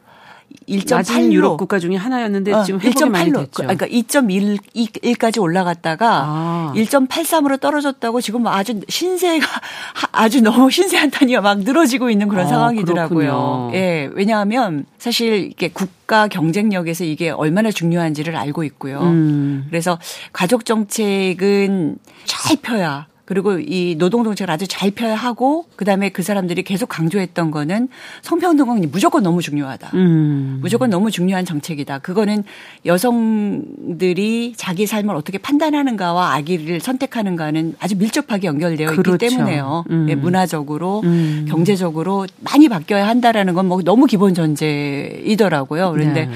1.8로 유럽 국가 중에 하나였는데 어, 지금 회복이 많이 됐죠. 그러니까 2.1까지 올라갔다가 아. 1.83으로 떨어졌다고 지금 아주 신세가 아주 너무 신세 한탄이 막 늘어지고 있는 그런 아, 상황이더라고요. 그렇군요. 예. 왜냐하면 사실 이게 국가 경쟁력에서 이게 얼마나 중요한지를 알고 있고요. 음. 그래서 가족 정책은 잘 펴야 그리고 이 노동 정책을 아주 잘 펴야 하고 그다음에 그 사람들이 계속 강조했던 거는 성평등은 무조건 너무 중요하다. 음. 무조건 너무 중요한 정책이다. 그거는 여성들이 자기 삶을 어떻게 판단하는가와 아기를 선택하는가는 아주 밀접하게 연결되어 그렇죠. 있기 때문에요. 음. 예, 문화적으로 음. 경제적으로 많이 바뀌어야 한다라는 건 뭐 너무 기본 전제이더라고요. 그런데 네.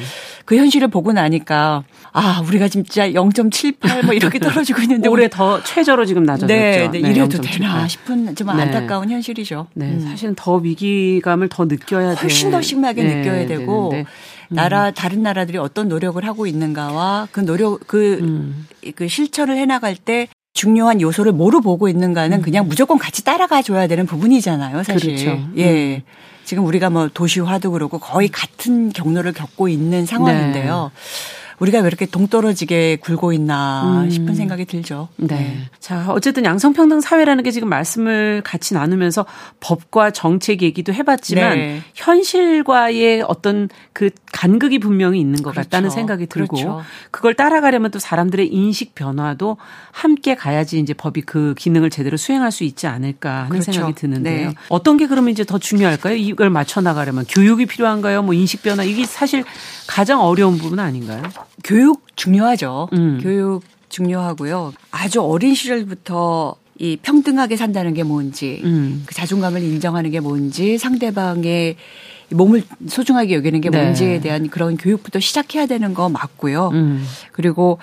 그 현실을 보고 나니까 아 우리가 진짜 0.78뭐 이렇게 떨어지고 있는데 올해 더 최저로 지금 낮아졌죠. 네, 네, 네 이래도 0.78. 되나 싶은 좀 네. 안타까운 현실이죠. 네, 음. 사실은 더 위기감을 더 느껴야 돼. 훨씬 더 심하게 네, 느껴야 되고 음. 나라 다른 나라들이 어떤 노력을 하고 있는가와 그 노력 그그 음. 그 실천을 해 나갈 때 중요한 요소를 뭐로 보고 있는가는 음. 그냥 무조건 같이 따라가 줘야 되는 부분이잖아요, 사실. 그렇죠. 예. 음. 지금 우리가 뭐 도시화도 그렇고 거의 같은 경로를 겪고 있는 상황인데요. 네. 우리가 왜 이렇게 동떨어지게 굴고 있나 음. 싶은 생각이 들죠. 네. 네. 자, 어쨌든 양성평등 사회라는 게 지금 말씀을 같이 나누면서 법과 정책 얘기도 해봤지만 네. 현실과의 어떤 그 간극이 분명히 있는 것 그렇죠. 같다는 생각이 들고 그렇죠. 그걸 따라가려면 또 사람들의 인식 변화도 함께 가야지 이제 법이 그 기능을 제대로 수행할 수 있지 않을까 하는 그렇죠. 생각이 드는데요. 네. 어떤 게 그러면 이제 더 중요할까요? 이걸 맞춰 나가려면 교육이 필요한가요? 뭐 인식 변화 이게 사실 가장 어려운 부분 아닌가요? 교육 중요하죠. 음. 교육 중요하고요. 아주 어린 시절부터 이 평등하게 산다는 게 뭔지, 음. 그 자존감을 인정하는 게 뭔지, 상대방의 몸을 소중하게 여기는 게 네. 뭔지에 대한 그런 교육부터 시작해야 되는 거 맞고요. 음. 그리고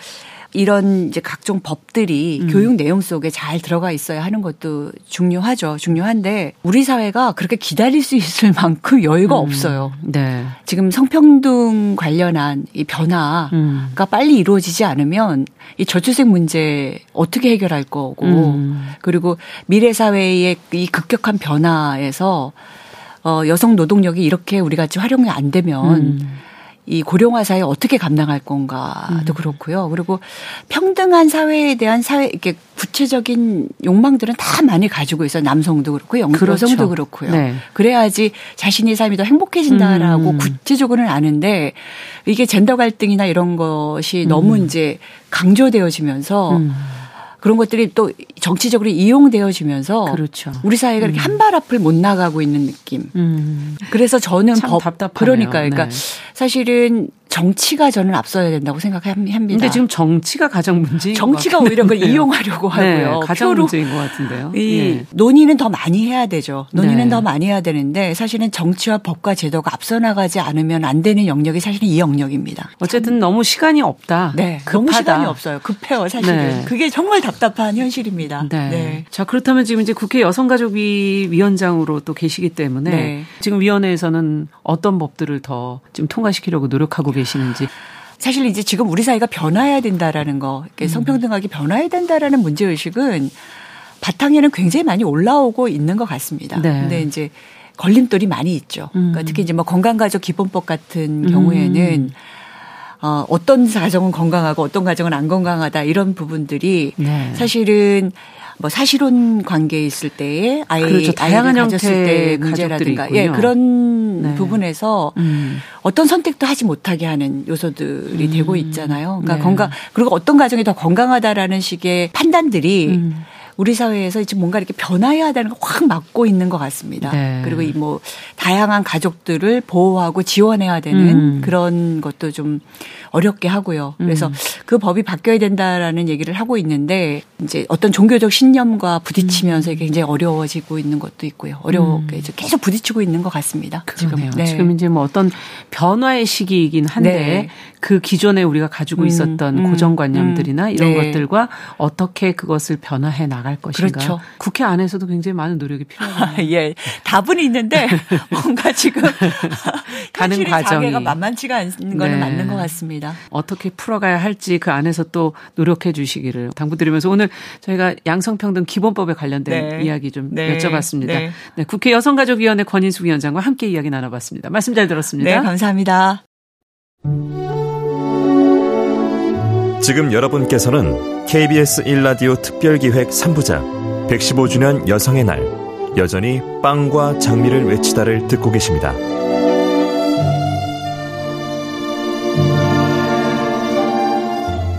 이런 이제 각종 법들이 음. 교육 내용 속에 잘 들어가 있어야 하는 것도 중요하죠. 중요한데 우리 사회가 그렇게 기다릴 수 있을 만큼 여유가 음. 없어요. 네. 지금 성평등 관련한 이 변화가 음. 빨리 이루어지지 않으면 이 저출생 문제 어떻게 해결할 거고 음. 그리고 미래 사회의 이 급격한 변화에서 어 여성 노동력이 이렇게 우리 같이 활용이 안 되면 음. 이 고령화 사회 어떻게 감당할 건가도 음. 그렇고요. 그리고 평등한 사회에 대한 사회 이렇게 구체적인 욕망들은 다 많이 가지고 있어요. 남성도 그렇고 그렇죠. 여성도 그렇고요. 네. 그래야지 자신의 삶이 더 행복해진다라고 음. 구체적으로는 아는데 이게 젠더 갈등이나 이런 것이 음. 너무 이제 강조되어지면서 음. 그런 것들이 또 정치적으로 이용되어지면서 그렇죠. 우리 사회가 이렇게 음. 한발 앞을 못 나가고 있는 느낌. 음. 그래서 저는 법 답답하네요. 그러니까 그러니까 네. 사실은 정치가 저는 앞서야 된다고 생각합니다. 근데 지금 정치가 가장 문제인 정치가 오히려 그걸 이용하려고 네, 하고요. 네, 가장 문제인 것 같은데요. 이 네. 논의는 더 많이 해야 되죠. 논의는 네. 더 많이 해야 되는데 사실은 정치와 법과 제도가 앞서 나가지 않으면 안 되는 영역이 사실은 이 영역입니다. 어쨌든 너무 시간이 없다. 네, 급하다. 너무 시간이 없어요. 급해요, 사실은. 네. 그게 정말 답답한 현실입니다. 네. 네. 자 그렇다면 지금 이제 국회 여성가족위 위원장으로 또 계시기 때문에 지금 위원회에서는 어떤 법들을 더 지금 통과시키려고 노력하고 계십니까? 계시는지. 사실 이제 지금 우리 사회가 변화해야 된다라는 거, 음. 성평등하게 변화해야 된다라는 문제 의식은 바탕에는 굉장히 많이 올라오고 있는 것 같습니다. 네. 근데 이제 걸림돌이 많이 있죠. 그러니까 음. 그러니까 특히 이제 뭐 건강가족 기본법 같은 경우에는 음. 어, 어떤 가정은 건강하고 어떤 가정은 안 건강하다 이런 부분들이 네. 사실은 뭐 사실혼 관계에 있을 때에 아이 그렇죠. 다양한 가졌을 때 문제라든가 예 그런 네. 부분에서 음. 어떤 선택도 하지 못하게 하는 요소들이 음. 되고 있잖아요. 그러니까 네. 건강 그리고 어떤 가정이 더 건강하다라는 식의 판단들이 음. 우리 사회에서 지금 뭔가 이렇게 변화해야 되는 거확 막고 있는 것 같습니다. 네. 그리고 이 뭐 다양한 가족들을 보호하고 지원해야 되는 음. 그런 것도 좀 어렵게 하고요. 그래서 음. 그 법이 바뀌어야 된다라는 얘기를 하고 있는데 이제 어떤 종교적 신념과 부딪히면서 음. 굉장히 어려워지고 있는 것도 있고요. 어려워게 음. 계속 부딪히고 있는 것 같습니다. 그러네요. 지금, 네. 지금 이제 뭐 어떤 변화의 시기이긴 한데 네. 그 기존에 우리가 가지고 음. 있었던 음. 고정관념들이나 이런 네. 것들과 어떻게 그것을 변화해 나갈 것인가. 그렇죠. 국회 안에서도 굉장히 많은 노력이 필요합니다. 예, 답은 있는데 뭔가 지금 가는 과정이 만만치가 않은 거는 네. 맞는 것 같습니다. 어떻게 풀어가야 할지 그 안에서 또 노력해 주시기를 당부드리면서 오늘 저희가 양성평등 기본법에 관련된 네. 이야기 좀 네. 여쭤봤습니다. 네. 네. 국회 여성가족위원회 권인숙 위원장과 함께 이야기 나눠봤습니다. 말씀 잘 들었습니다. 네, 감사합니다. 지금 여러분께서는 KBS 1라디오 특별기획 3부작 115주년 여성의 날 여전히 빵과 장미를 외치다를 듣고 계십니다.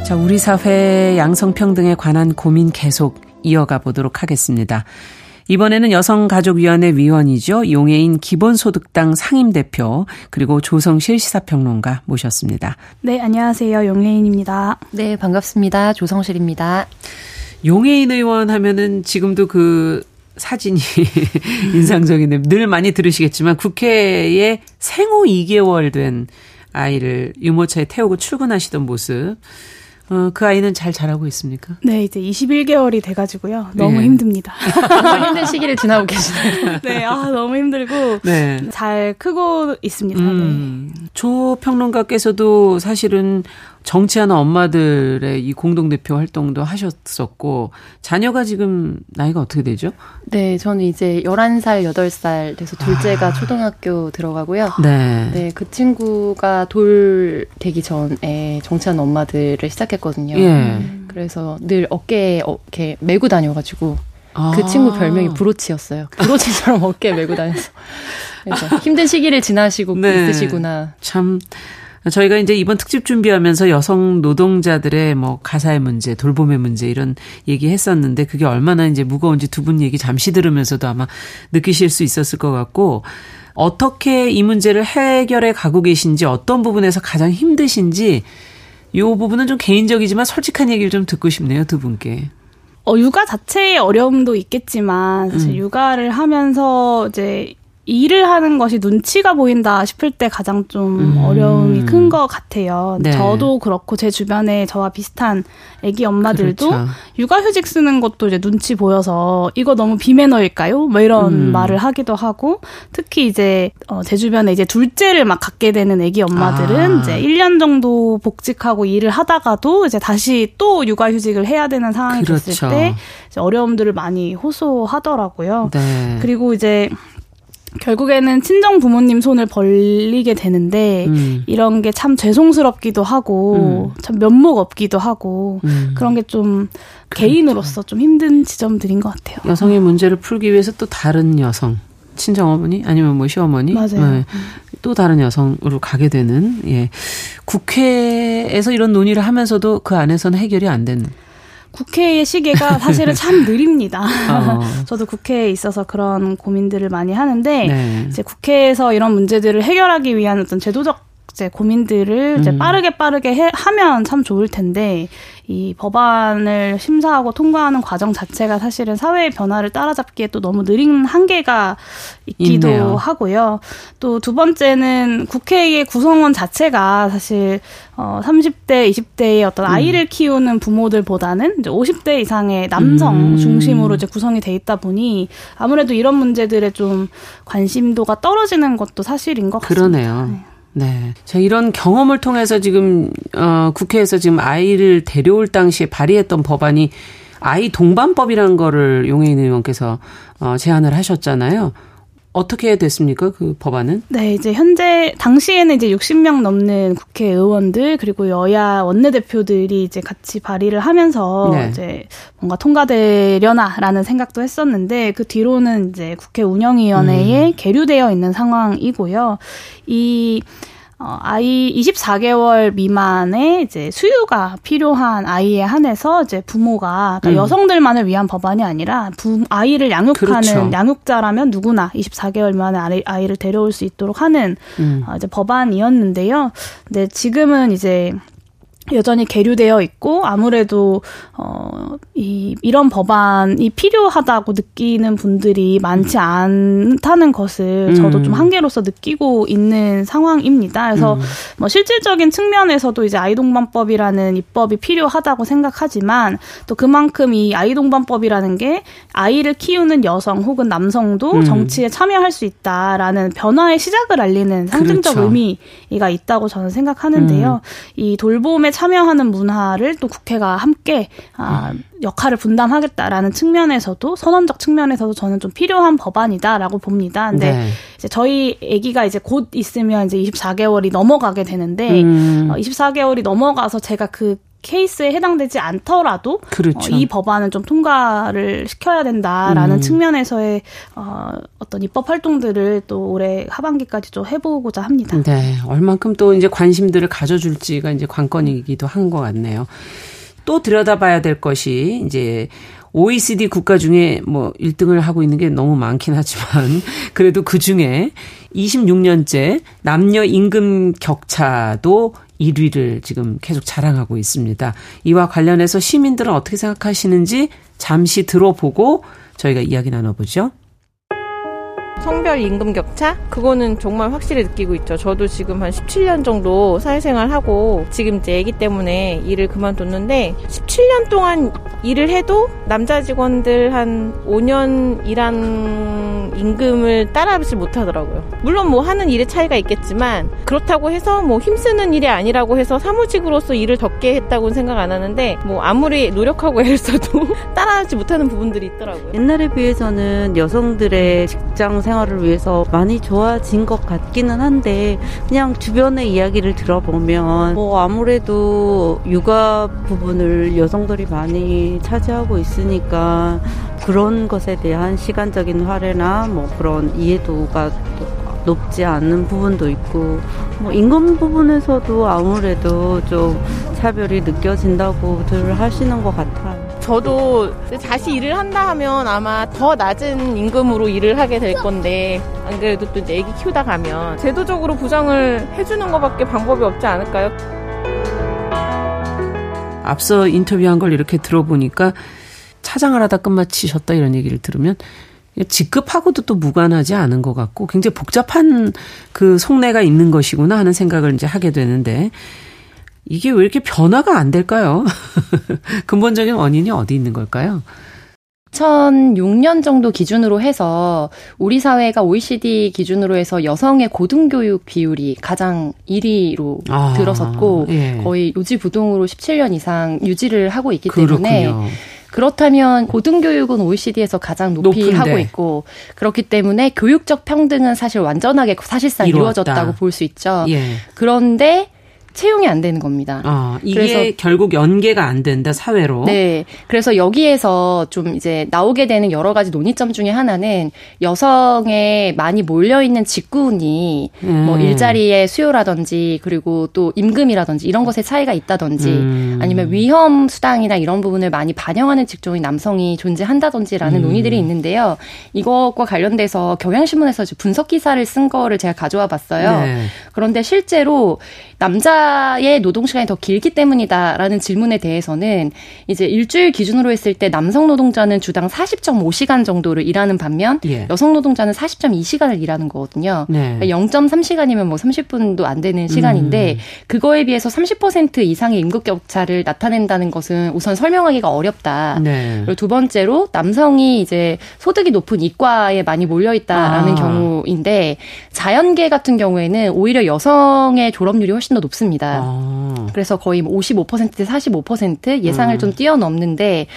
자, 우리 사회 양성평등에 관한 고민 계속 이어가 보도록 하겠습니다. 이번에는 여성가족위원회 위원이죠. 용해인 기본소득당 상임대표 그리고 조성실 시사평론가 모셨습니다. 네, 안녕하세요. 용해인입니다. 네, 반갑습니다. 조성실입니다. 용해인 의원 하면은 지금도 그 사진이 인상적이네요. 늘 많이 들으시겠지만 국회에 생후 2개월 된 아이를 유모차에 태우고 출근하시던 모습 어, 그 아이는 잘 자라고 있습니까? 네, 이제 21개월이 돼가지고요. 너무 네. 힘듭니다. 힘든 시기를 지나고 계시네요. 네, 아, 너무 힘들고. 네. 잘 크고 있습니다. 음, 네. 조 평론가께서도 사실은 정치하는 엄마들의 이 공동대표 활동도 하셨었고, 자녀가 지금 나이가 어떻게 되죠? 네, 저는 이제 11살, 8살 돼서 둘째가 아. 초등학교 들어가고요. 네. 네, 그 친구가 돌 되기 전에 정치하는 엄마들을 시작했거든요. 예. 그래서 늘 어깨에 이렇게 메고 다녀가지고, 아. 그 친구 별명이 브로치였어요. 브로치처럼 어깨에 메고 다녀서. 그래서 힘든 시기를 지나시고 네. 있으시구나. 참. 저희가 이제 이번 특집 준비하면서 여성 노동자들의 뭐 가사의 문제, 돌봄의 문제 이런 얘기 했었는데 그게 얼마나 이제 무거운지 두 분 얘기 잠시 들으면서도 아마 느끼실 수 있었을 것 같고 어떻게 이 문제를 해결해 가고 계신지 어떤 부분에서 가장 힘드신지 요 부분은 좀 개인적이지만 솔직한 얘기를 좀 듣고 싶네요, 두 분께. 어, 육아 자체의 어려움도 있겠지만 사실 음. 육아를 하면서 이제 일을 하는 것이 눈치가 보인다 싶을 때 가장 좀 음. 어려움이 큰 것 같아요. 네. 저도 그렇고 제 주변에 저와 비슷한 아기 엄마들도 그렇죠. 육아휴직 쓰는 것도 이제 눈치 보여서 이거 너무 비매너일까요? 뭐 이런 음. 말을 하기도 하고 특히 이제 어, 제 주변에 이제 둘째를 막 갖게 되는 아기 엄마들은 아. 이제 1년 정도 복직하고 일을 하다가도 이제 다시 또 육아휴직을 해야 되는 상황이 그렇죠. 됐을 때 어려움들을 많이 호소하더라고요. 네. 그리고 이제 결국에는 친정 부모님 손을 벌리게 되는데 음. 이런 게 참 죄송스럽기도 하고 음. 참 면목 없기도 하고 음. 그런 게 좀 개인으로서 좀 힘든 지점들인 것 같아요. 여성의 문제를 풀기 위해서 또 다른 여성 친정 어머니 아니면 뭐 시어머니 맞아요. 네. 또 다른 여성으로 가게 되는 예 국회에서 이런 논의를 하면서도 그 안에서는 해결이 안 되는 국회의 시계가 사실은 참 느립니다. 어. 저도 국회에 있어서 그런 고민들을 많이 하는데 네. 이제 국회에서 이런 문제들을 해결하기 위한 어떤 제도적 이제 고민들을 이제 음. 빠르게 빠르게 해, 하면 참 좋을 텐데 이 법안을 심사하고 통과하는 과정 자체가 사실은 사회의 변화를 따라잡기에 또 너무 느린 한계가 있기도 있네요. 하고요. 또 두 번째는 국회의 구성원 자체가 사실 어 30대, 20대의 어떤 음. 아이를 음. 키우는 부모들보다는 이제 50대 이상의 남성 음. 중심으로 이제 구성이 돼 있다 보니 아무래도 이런 문제들에 좀 관심도가 떨어지는 것도 사실인 것 같습니다. 그러네요. 네. 네. 자, 이런 경험을 통해서 지금, 어, 국회에서 지금 아이를 데려올 당시에 발의했던 법안이 아이 동반법이라는 거를 용해인 의원께서, 어, 제안을 하셨잖아요. 어떻게 됐습니까? 그 법안은? 네, 이제 현재 당시에는 이제 60명 넘는 국회의원들 그리고 여야 원내대표들이 이제 같이 발의를 하면서 네. 이제 뭔가 통과되려나라는 생각도 했었는데 그 뒤로는 이제 국회 운영위원회에 음. 계류되어 있는 상황이고요. 이 어, 아이 24개월 미만의 이제 수유가 필요한 아이에 한해서 이제 부모가 그러니까 음. 여성들만을 위한 법안이 아니라 부, 아이를 양육하는 그렇죠. 양육자라면 누구나 24개월 미만의 아이, 아이를 데려올 수 있도록 하는 음. 어, 이제 법안이었는데요. 근데 지금은 이제 여전히 계류되어 있고 아무래도 어이 이런 법안이 필요하다고 느끼는 분들이 많지 않다는 것을 음. 저도 좀 한계로서 느끼고 있는 상황입니다. 그래서 음. 뭐 실질적인 측면에서도 이제 아이동반법이라는 입법이 필요하다고 생각하지만 또 그만큼 이 아이동반법이라는 게 아이를 키우는 여성 혹은 남성도 음. 정치에 참여할 수 있다라는 변화의 시작을 알리는 상징적 그렇죠. 의미가 있다고 저는 생각하는데요. 음. 이 돌봄의 참여하는 문화를 또 국회가 함께 아, 역할을 분담하겠다라는 측면에서도 선언적 측면에서도 저는 좀 필요한 법안이다라고 봅니다. 근데 네. 이제 저희 아기가 이제 곧 있으면 이제 24개월이 넘어가게 되는데 음. 어, 24개월이 넘어가서 제가 그 케이스에 해당되지 않더라도 그렇죠. 어, 이 법안은 좀 통과를 시켜야 된다라는 음. 측면에서의 어, 어떤 입법 활동들을 또 올해 하반기까지 좀 해보고자 합니다. 네, 얼만큼 또 이제 관심들을 가져줄지가 이제 관건이기도 한 것 같네요. 또 들여다봐야 될 것이 이제 OECD 국가 중에 뭐 1등을 하고 있는 게 너무 많긴 하지만 그래도 그 중에 26년째 남녀 임금 격차도 1위를 지금 계속 자랑하고 있습니다. 이와 관련해서 시민들은 어떻게 생각하시는지 잠시 들어보고 저희가 이야기 나눠보죠. 성별 임금 격차? 그거는 정말 확실히 느끼고 있죠. 저도 지금 한 17년 정도 사회생활 하고 지금 이제 애기 때문에 일을 그만뒀는데 17년 동안 일을 해도 남자 직원들 한 5년 일한 임금을 따라하지 못하더라고요. 물론 뭐 하는 일의 차이가 있겠지만 그렇다고 해서 뭐 힘쓰는 일이 아니라고 해서 사무직으로서 일을 적게 했다고는 생각 안 하는데 뭐 아무리 노력하고 애를 써도 따라하지 못하는 부분들이 있더라고요. 옛날에 비해서는 여성들의 직장 생활 을 위해서 많이 좋아진 것 같기는 한데 그냥 주변의 이야기를 들어보면 뭐 아무래도 육아 부분을 여성들이 많이 차지하고 있으니까 그런 것에 대한 시간적인 활애나 뭐 그런 이해도가 높지 않은 부분도 있고 뭐 임금 부분에서도 아무래도 좀 차별이 느껴진다고들 하시는 것 같아요. 저도 다시 일을 한다 하면 아마 더 낮은 임금으로 일을 하게 될 건데 안 그래도 또 애기 키우다 가면 제도적으로 보장을 해주는 것밖에 방법이 없지 않을까요? 앞서 인터뷰한 걸 이렇게 들어보니까 차장을 하다 끝마치셨다 이런 얘기를 들으면 직급하고도 또 무관하지 않은 것 같고 굉장히 복잡한 그 속내가 있는 것이구나 하는 생각을 이제 하게 되는데 이게 왜 이렇게 변화가 안 될까요? 근본적인 원인이 어디 있는 걸까요? 2006년 정도 기준으로 해서 우리 사회가 OECD 기준으로 해서 여성의 고등교육 비율이 가장 1위로 아, 들어섰고 예. 거의 요지부동으로 17년 이상 유지를 하고 있기 때문에 그렇군요. 그렇다면 고등교육은 OECD에서 가장 높이 높은데. 하고 있고 그렇기 때문에 교육적 평등은 사실 완전하게 사실상 이루어졌다. 이루어졌다고 볼 수 있죠. 예. 그런데 채용이 안 되는 겁니다. 아, 이게 그래서, 결국 연계가 안 된다 사회로. 네. 그래서 여기에서 좀 이제 나오게 되는 여러 가지 논의점 중에 하나는 여성에 많이 몰려 있는 직군이 음. 뭐 일자리의 수요라든지 그리고 또 임금이라든지 이런 것에 차이가 있다든지 음. 아니면 위험 수당이나 이런 부분을 많이 반영하는 직종인 남성이 존재한다든지라는 음. 논의들이 있는데요. 이것과 관련돼서 경향신문에서 분석 기사를 쓴 거를 제가 가져와 봤어요. 네. 그런데 실제로 남자의 노동 시간이 더 길기 때문이다라는 질문에 대해서는 이제 일주일 기준으로 했을 때 남성 노동자는 주당 40.5시간 정도를 일하는 반면 예. 여성 노동자는 40.2시간을 일하는 거거든요. 네. 0.3시간이면 그러니까 뭐 30분도 안 되는 시간인데 음. 그거에 비해서 30% 이상의 임금 격차를 나타낸다는 것은 우선 설명하기가 어렵다. 네. 그리고 두 번째로 남성이 이제 소득이 높은 이과에 많이 몰려 있다라는 아. 경우인데 자연계 같은 경우에는 오히려 여성의 졸업률이 훨씬 훨씬 더 높습니다. 아. 그래서 거의 55%대 뭐45% 예상을 음. 좀 뛰어넘는데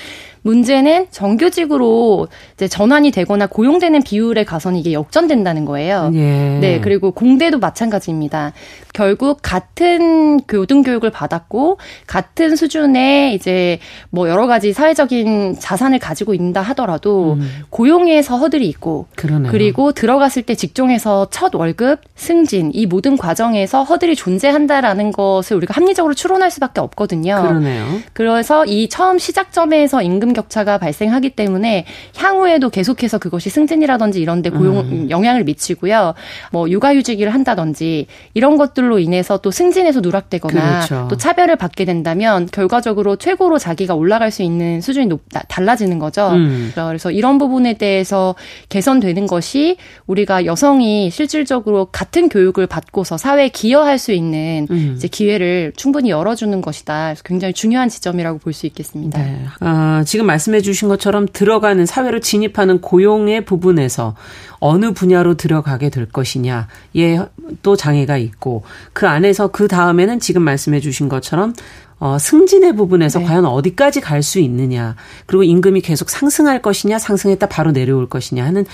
문제는 정규직으로 이제 전환이 되거나 고용되는 비율에 가서는 이게 역전된다는 거예요. 예. 네, 그리고 공대도 마찬가지입니다. 결국 같은 교등 교육을 받았고 같은 수준의 이제 뭐 여러 가지 사회적인 자산을 가지고 있다 하더라도 음. 고용에서 허들이 있고 그러네요. 그리고 들어갔을 때 직종에서 첫 월급, 승진 이 모든 과정에서 허들이 존재한다라는 것을 우리가 합리적으로 추론할 수밖에 없거든요. 그러네요. 그래서 이 처음 시작점에서 임금 격차가 발생하기 때문에 향후에도 계속해서 그것이 승진이라든지 이런 데 고용 음. 영향을 미치고요. 뭐 육아휴직을 한다든지 이런 것들로 인해서 또 승진에서 누락되거나 그렇죠. 또 차별을 받게 된다면 결과적으로 최고로 자기가 올라갈 수 있는 수준이 높, 달라지는 거죠. 음. 그래서 이런 부분에 대해서 개선되는 것이 우리가 여성이 실질적으로 같은 교육을 받고서 사회에 기여할 수 있는 음. 이제 기회를 충분히 열어주는 것이다. 굉장히 중요한 지점이라고 볼 수 있겠습니다. 네. 아, 지금 말씀해 주신 것처럼 들어가는 사회로 진입하는 고용의 부분에서 어느 분야로 들어가게 될 것이냐에 또 장애가 있고 그 안에서 그 다음에는 지금 말씀해 주신 것처럼 어, 승진의 부분에서 네. 과연 어디까지 갈 수 있느냐, 그리고 임금이 계속 상승할 것이냐, 상승했다 바로 내려올 것이냐 하는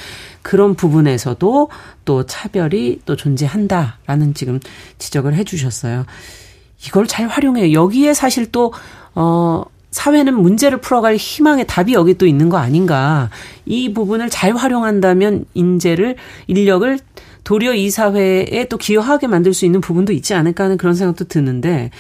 그런 부분에서도 또 차별이 또 존재한다라는 지금 지적을 해 주셨어요. 이걸 잘 활용해. 여기에 사실 또, 어, 사회는 문제를 풀어갈 희망의 답이 여기 또 있는 거 아닌가. 이 부분을 잘 활용한다면 인재를, 인력을 도리어 이 사회에 또 기여하게 만들 수 있는 부분도 있지 않을까 하는 그런 생각도 드는데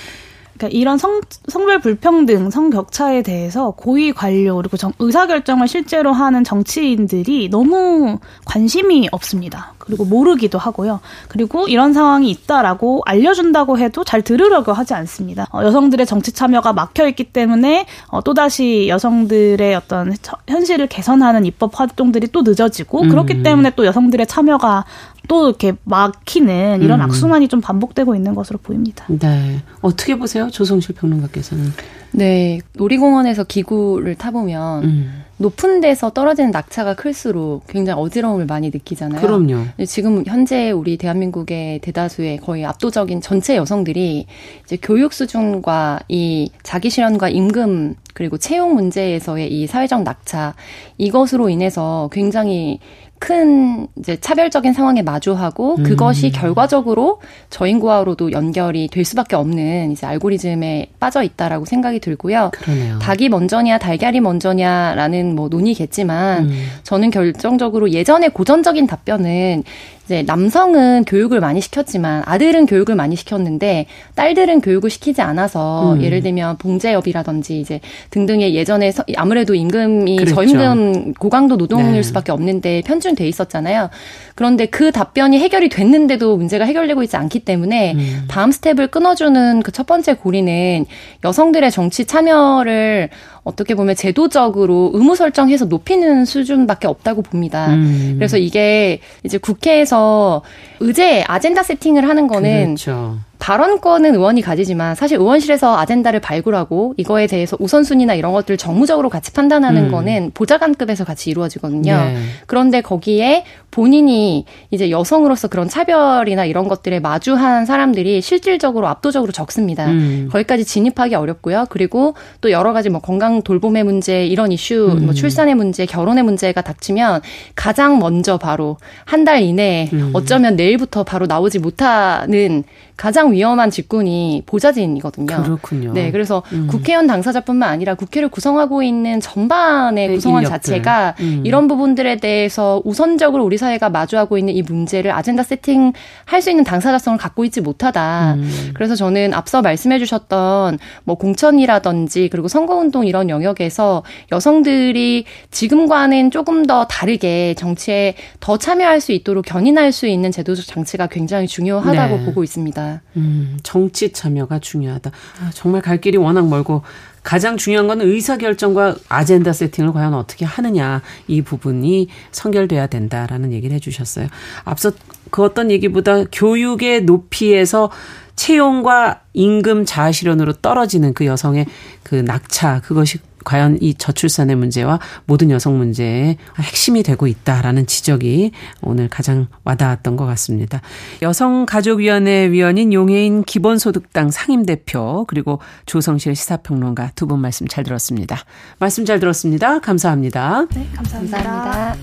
그러니까 이런 성, 성별 불평등, 성격차에 대해서 고위 관료 그리고 정, 의사결정을 실제로 하는 정치인들이 너무 관심이 없습니다. 그리고 모르기도 하고요. 그리고 이런 상황이 있다라고 알려준다고 해도 잘 들으려고 하지 않습니다. 어, 여성들의 정치 참여가 막혀 있기 때문에 어, 또다시 여성들의 어떤 현실을 개선하는 입법 활동들이 또 늦어지고 음. 그렇기 때문에 또 여성들의 참여가 또 이렇게 막히는 이런 음. 악순환이 좀 반복되고 있는 것으로 보입니다. 네. 어떻게 보세요? 조성실 평론가께서는. 네. 놀이공원에서 기구를 타보면 음. 높은 데서 떨어지는 낙차가 클수록 굉장히 어지러움을 많이 느끼잖아요. 그럼요. 지금 현재 우리 대한민국의 대다수의 거의 압도적인 전체 여성들이 이제 교육 수준과 이 자기 실현과 임금 그리고 채용 문제에서의 이 사회적 낙차 이것으로 인해서 굉장히 큰 이제 차별적인 상황에 마주하고 음. 그것이 결과적으로 저인구화로도 연결이 될 수밖에 없는 이제 알고리즘에 빠져 있다라고 생각이 들고요. 그러네요. 닭이 먼저냐 달걀이 먼저냐라는 뭐 논의겠지만 음. 저는 결정적으로 예전의 고전적인 답변은 이제 남성은 교육을 많이 시켰지만 아들은 교육을 많이 시켰는데 딸들은 교육을 시키지 않아서 음. 예를 들면 봉제업이라든지 이제 등등의 예전에 아무래도 임금이. 저임금 고강도 노동일 네. 수밖에 없는데 편준돼 있었잖아요. 그런데 그 답변이 해결이 됐는데도 문제가 해결되고 있지 않기 때문에 음. 다음 스텝을 끊어주는 그 첫 번째 고리는 여성들의 정치 참여를 어떻게 보면 제도적으로 의무 설정해서 높이는 수준밖에 없다고 봅니다. 음. 그래서 이게 이제 국회에서 의제 아젠다 세팅을 하는 거는 그렇죠. 발언권은 의원이 가지지만 사실 의원실에서 아젠다를 발굴하고 이거에 대해서 우선순위나 이런 것들을 정무적으로 같이 판단하는 음. 거는 보좌관급에서 같이 이루어지거든요. 네. 그런데 거기에 본인이 이제 여성으로서 그런 차별이나 이런 것들에 마주한 사람들이 실질적으로 압도적으로 적습니다. 음. 거기까지 진입하기 어렵고요. 그리고 또 여러 가지 뭐 건강 돌봄의 문제 이런 이슈, 뭐 음. 뭐 출산의 문제, 결혼의 문제가 닥치면 가장 먼저 바로 한 달 이내에 음. 어쩌면 내일부터 바로 나오지 못하는 가장 위험한 직군이 보좌진이거든요. 그렇군요. 네, 그래서 음. 국회의원 당사자뿐만 아니라 국회를 구성하고 있는 전반의 네, 구성원 인력들. 자체가 음. 이런 부분들에 대해서 우선적으로 우리 사회가 마주하고 있는 이 문제를 아젠다 세팅 할 수 있는 당사자성을 갖고 있지 못하다. 음. 그래서 저는 앞서 말씀해 주셨던 뭐 공천이라든지 그리고 선거운동 이런 영역에서 여성들이 지금과는 조금 더 다르게 정치에 더 참여할 수 있도록 견인할 수 있는 제도적 장치가 굉장히 중요하다고 네. 보고 있습니다. 음, 정치 참여가 중요하다. 아, 정말 갈 길이 워낙 멀고 가장 중요한 건 의사결정과 아젠다 세팅을 과연 어떻게 하느냐 이 부분이 선결돼야 된다라는 얘기를 해주셨어요. 앞서 그 어떤 얘기보다 교육의 높이에서 채용과 임금 자아실현으로 떨어지는 그 여성의 그 낙차 그것이 과연 이 저출산의 문제와 모든 여성 문제의 핵심이 되고 있다라는 지적이 오늘 가장 와닿았던 것 같습니다. 여성가족위원회 위원인 용해인 기본소득당 상임대표 그리고 조성실 시사평론가 두 분 말씀 잘 들었습니다. 말씀 잘 들었습니다. 감사합니다. 네, 감사합니다. 감사합니다.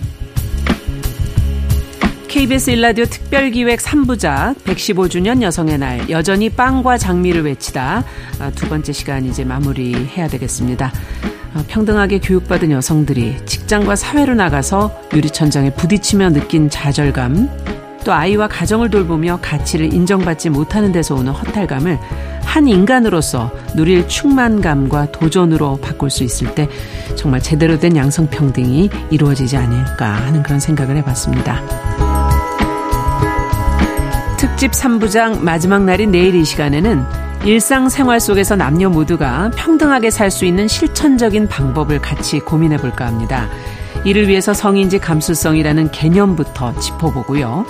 KBS 일라디오 특별기획 3부작 115주년 여성의 날 여전히 빵과 장미를 외치다 아, 두 번째 시간 이제 마무리해야 되겠습니다. 아, 평등하게 교육받은 여성들이 직장과 사회로 나가서 유리천장에 부딪히며 느낀 좌절감 또 아이와 가정을 돌보며 가치를 인정받지 못하는 데서 오는 허탈감을 한 인간으로서 누릴 충만감과 도전으로 바꿀 수 있을 때 정말 제대로 된 양성평등이 이루어지지 않을까 하는 그런 생각을 해봤습니다. 특집 3부장 마지막 날인 내일 이 시간에는 일상생활 속에서 남녀 모두가 평등하게 살 수 있는 실천적인 방법을 같이 고민해 볼까 합니다. 이를 위해서 성인지 감수성이라는 개념부터 짚어보고요.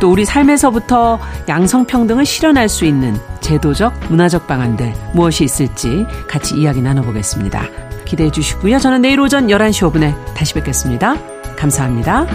또 우리 삶에서부터 양성평등을 실현할 수 있는 제도적, 문화적 방안들 무엇이 있을지 같이 이야기 나눠보겠습니다. 기대해 주시고요. 저는 내일 오전 11시 5분에 다시 뵙겠습니다. 감사합니다.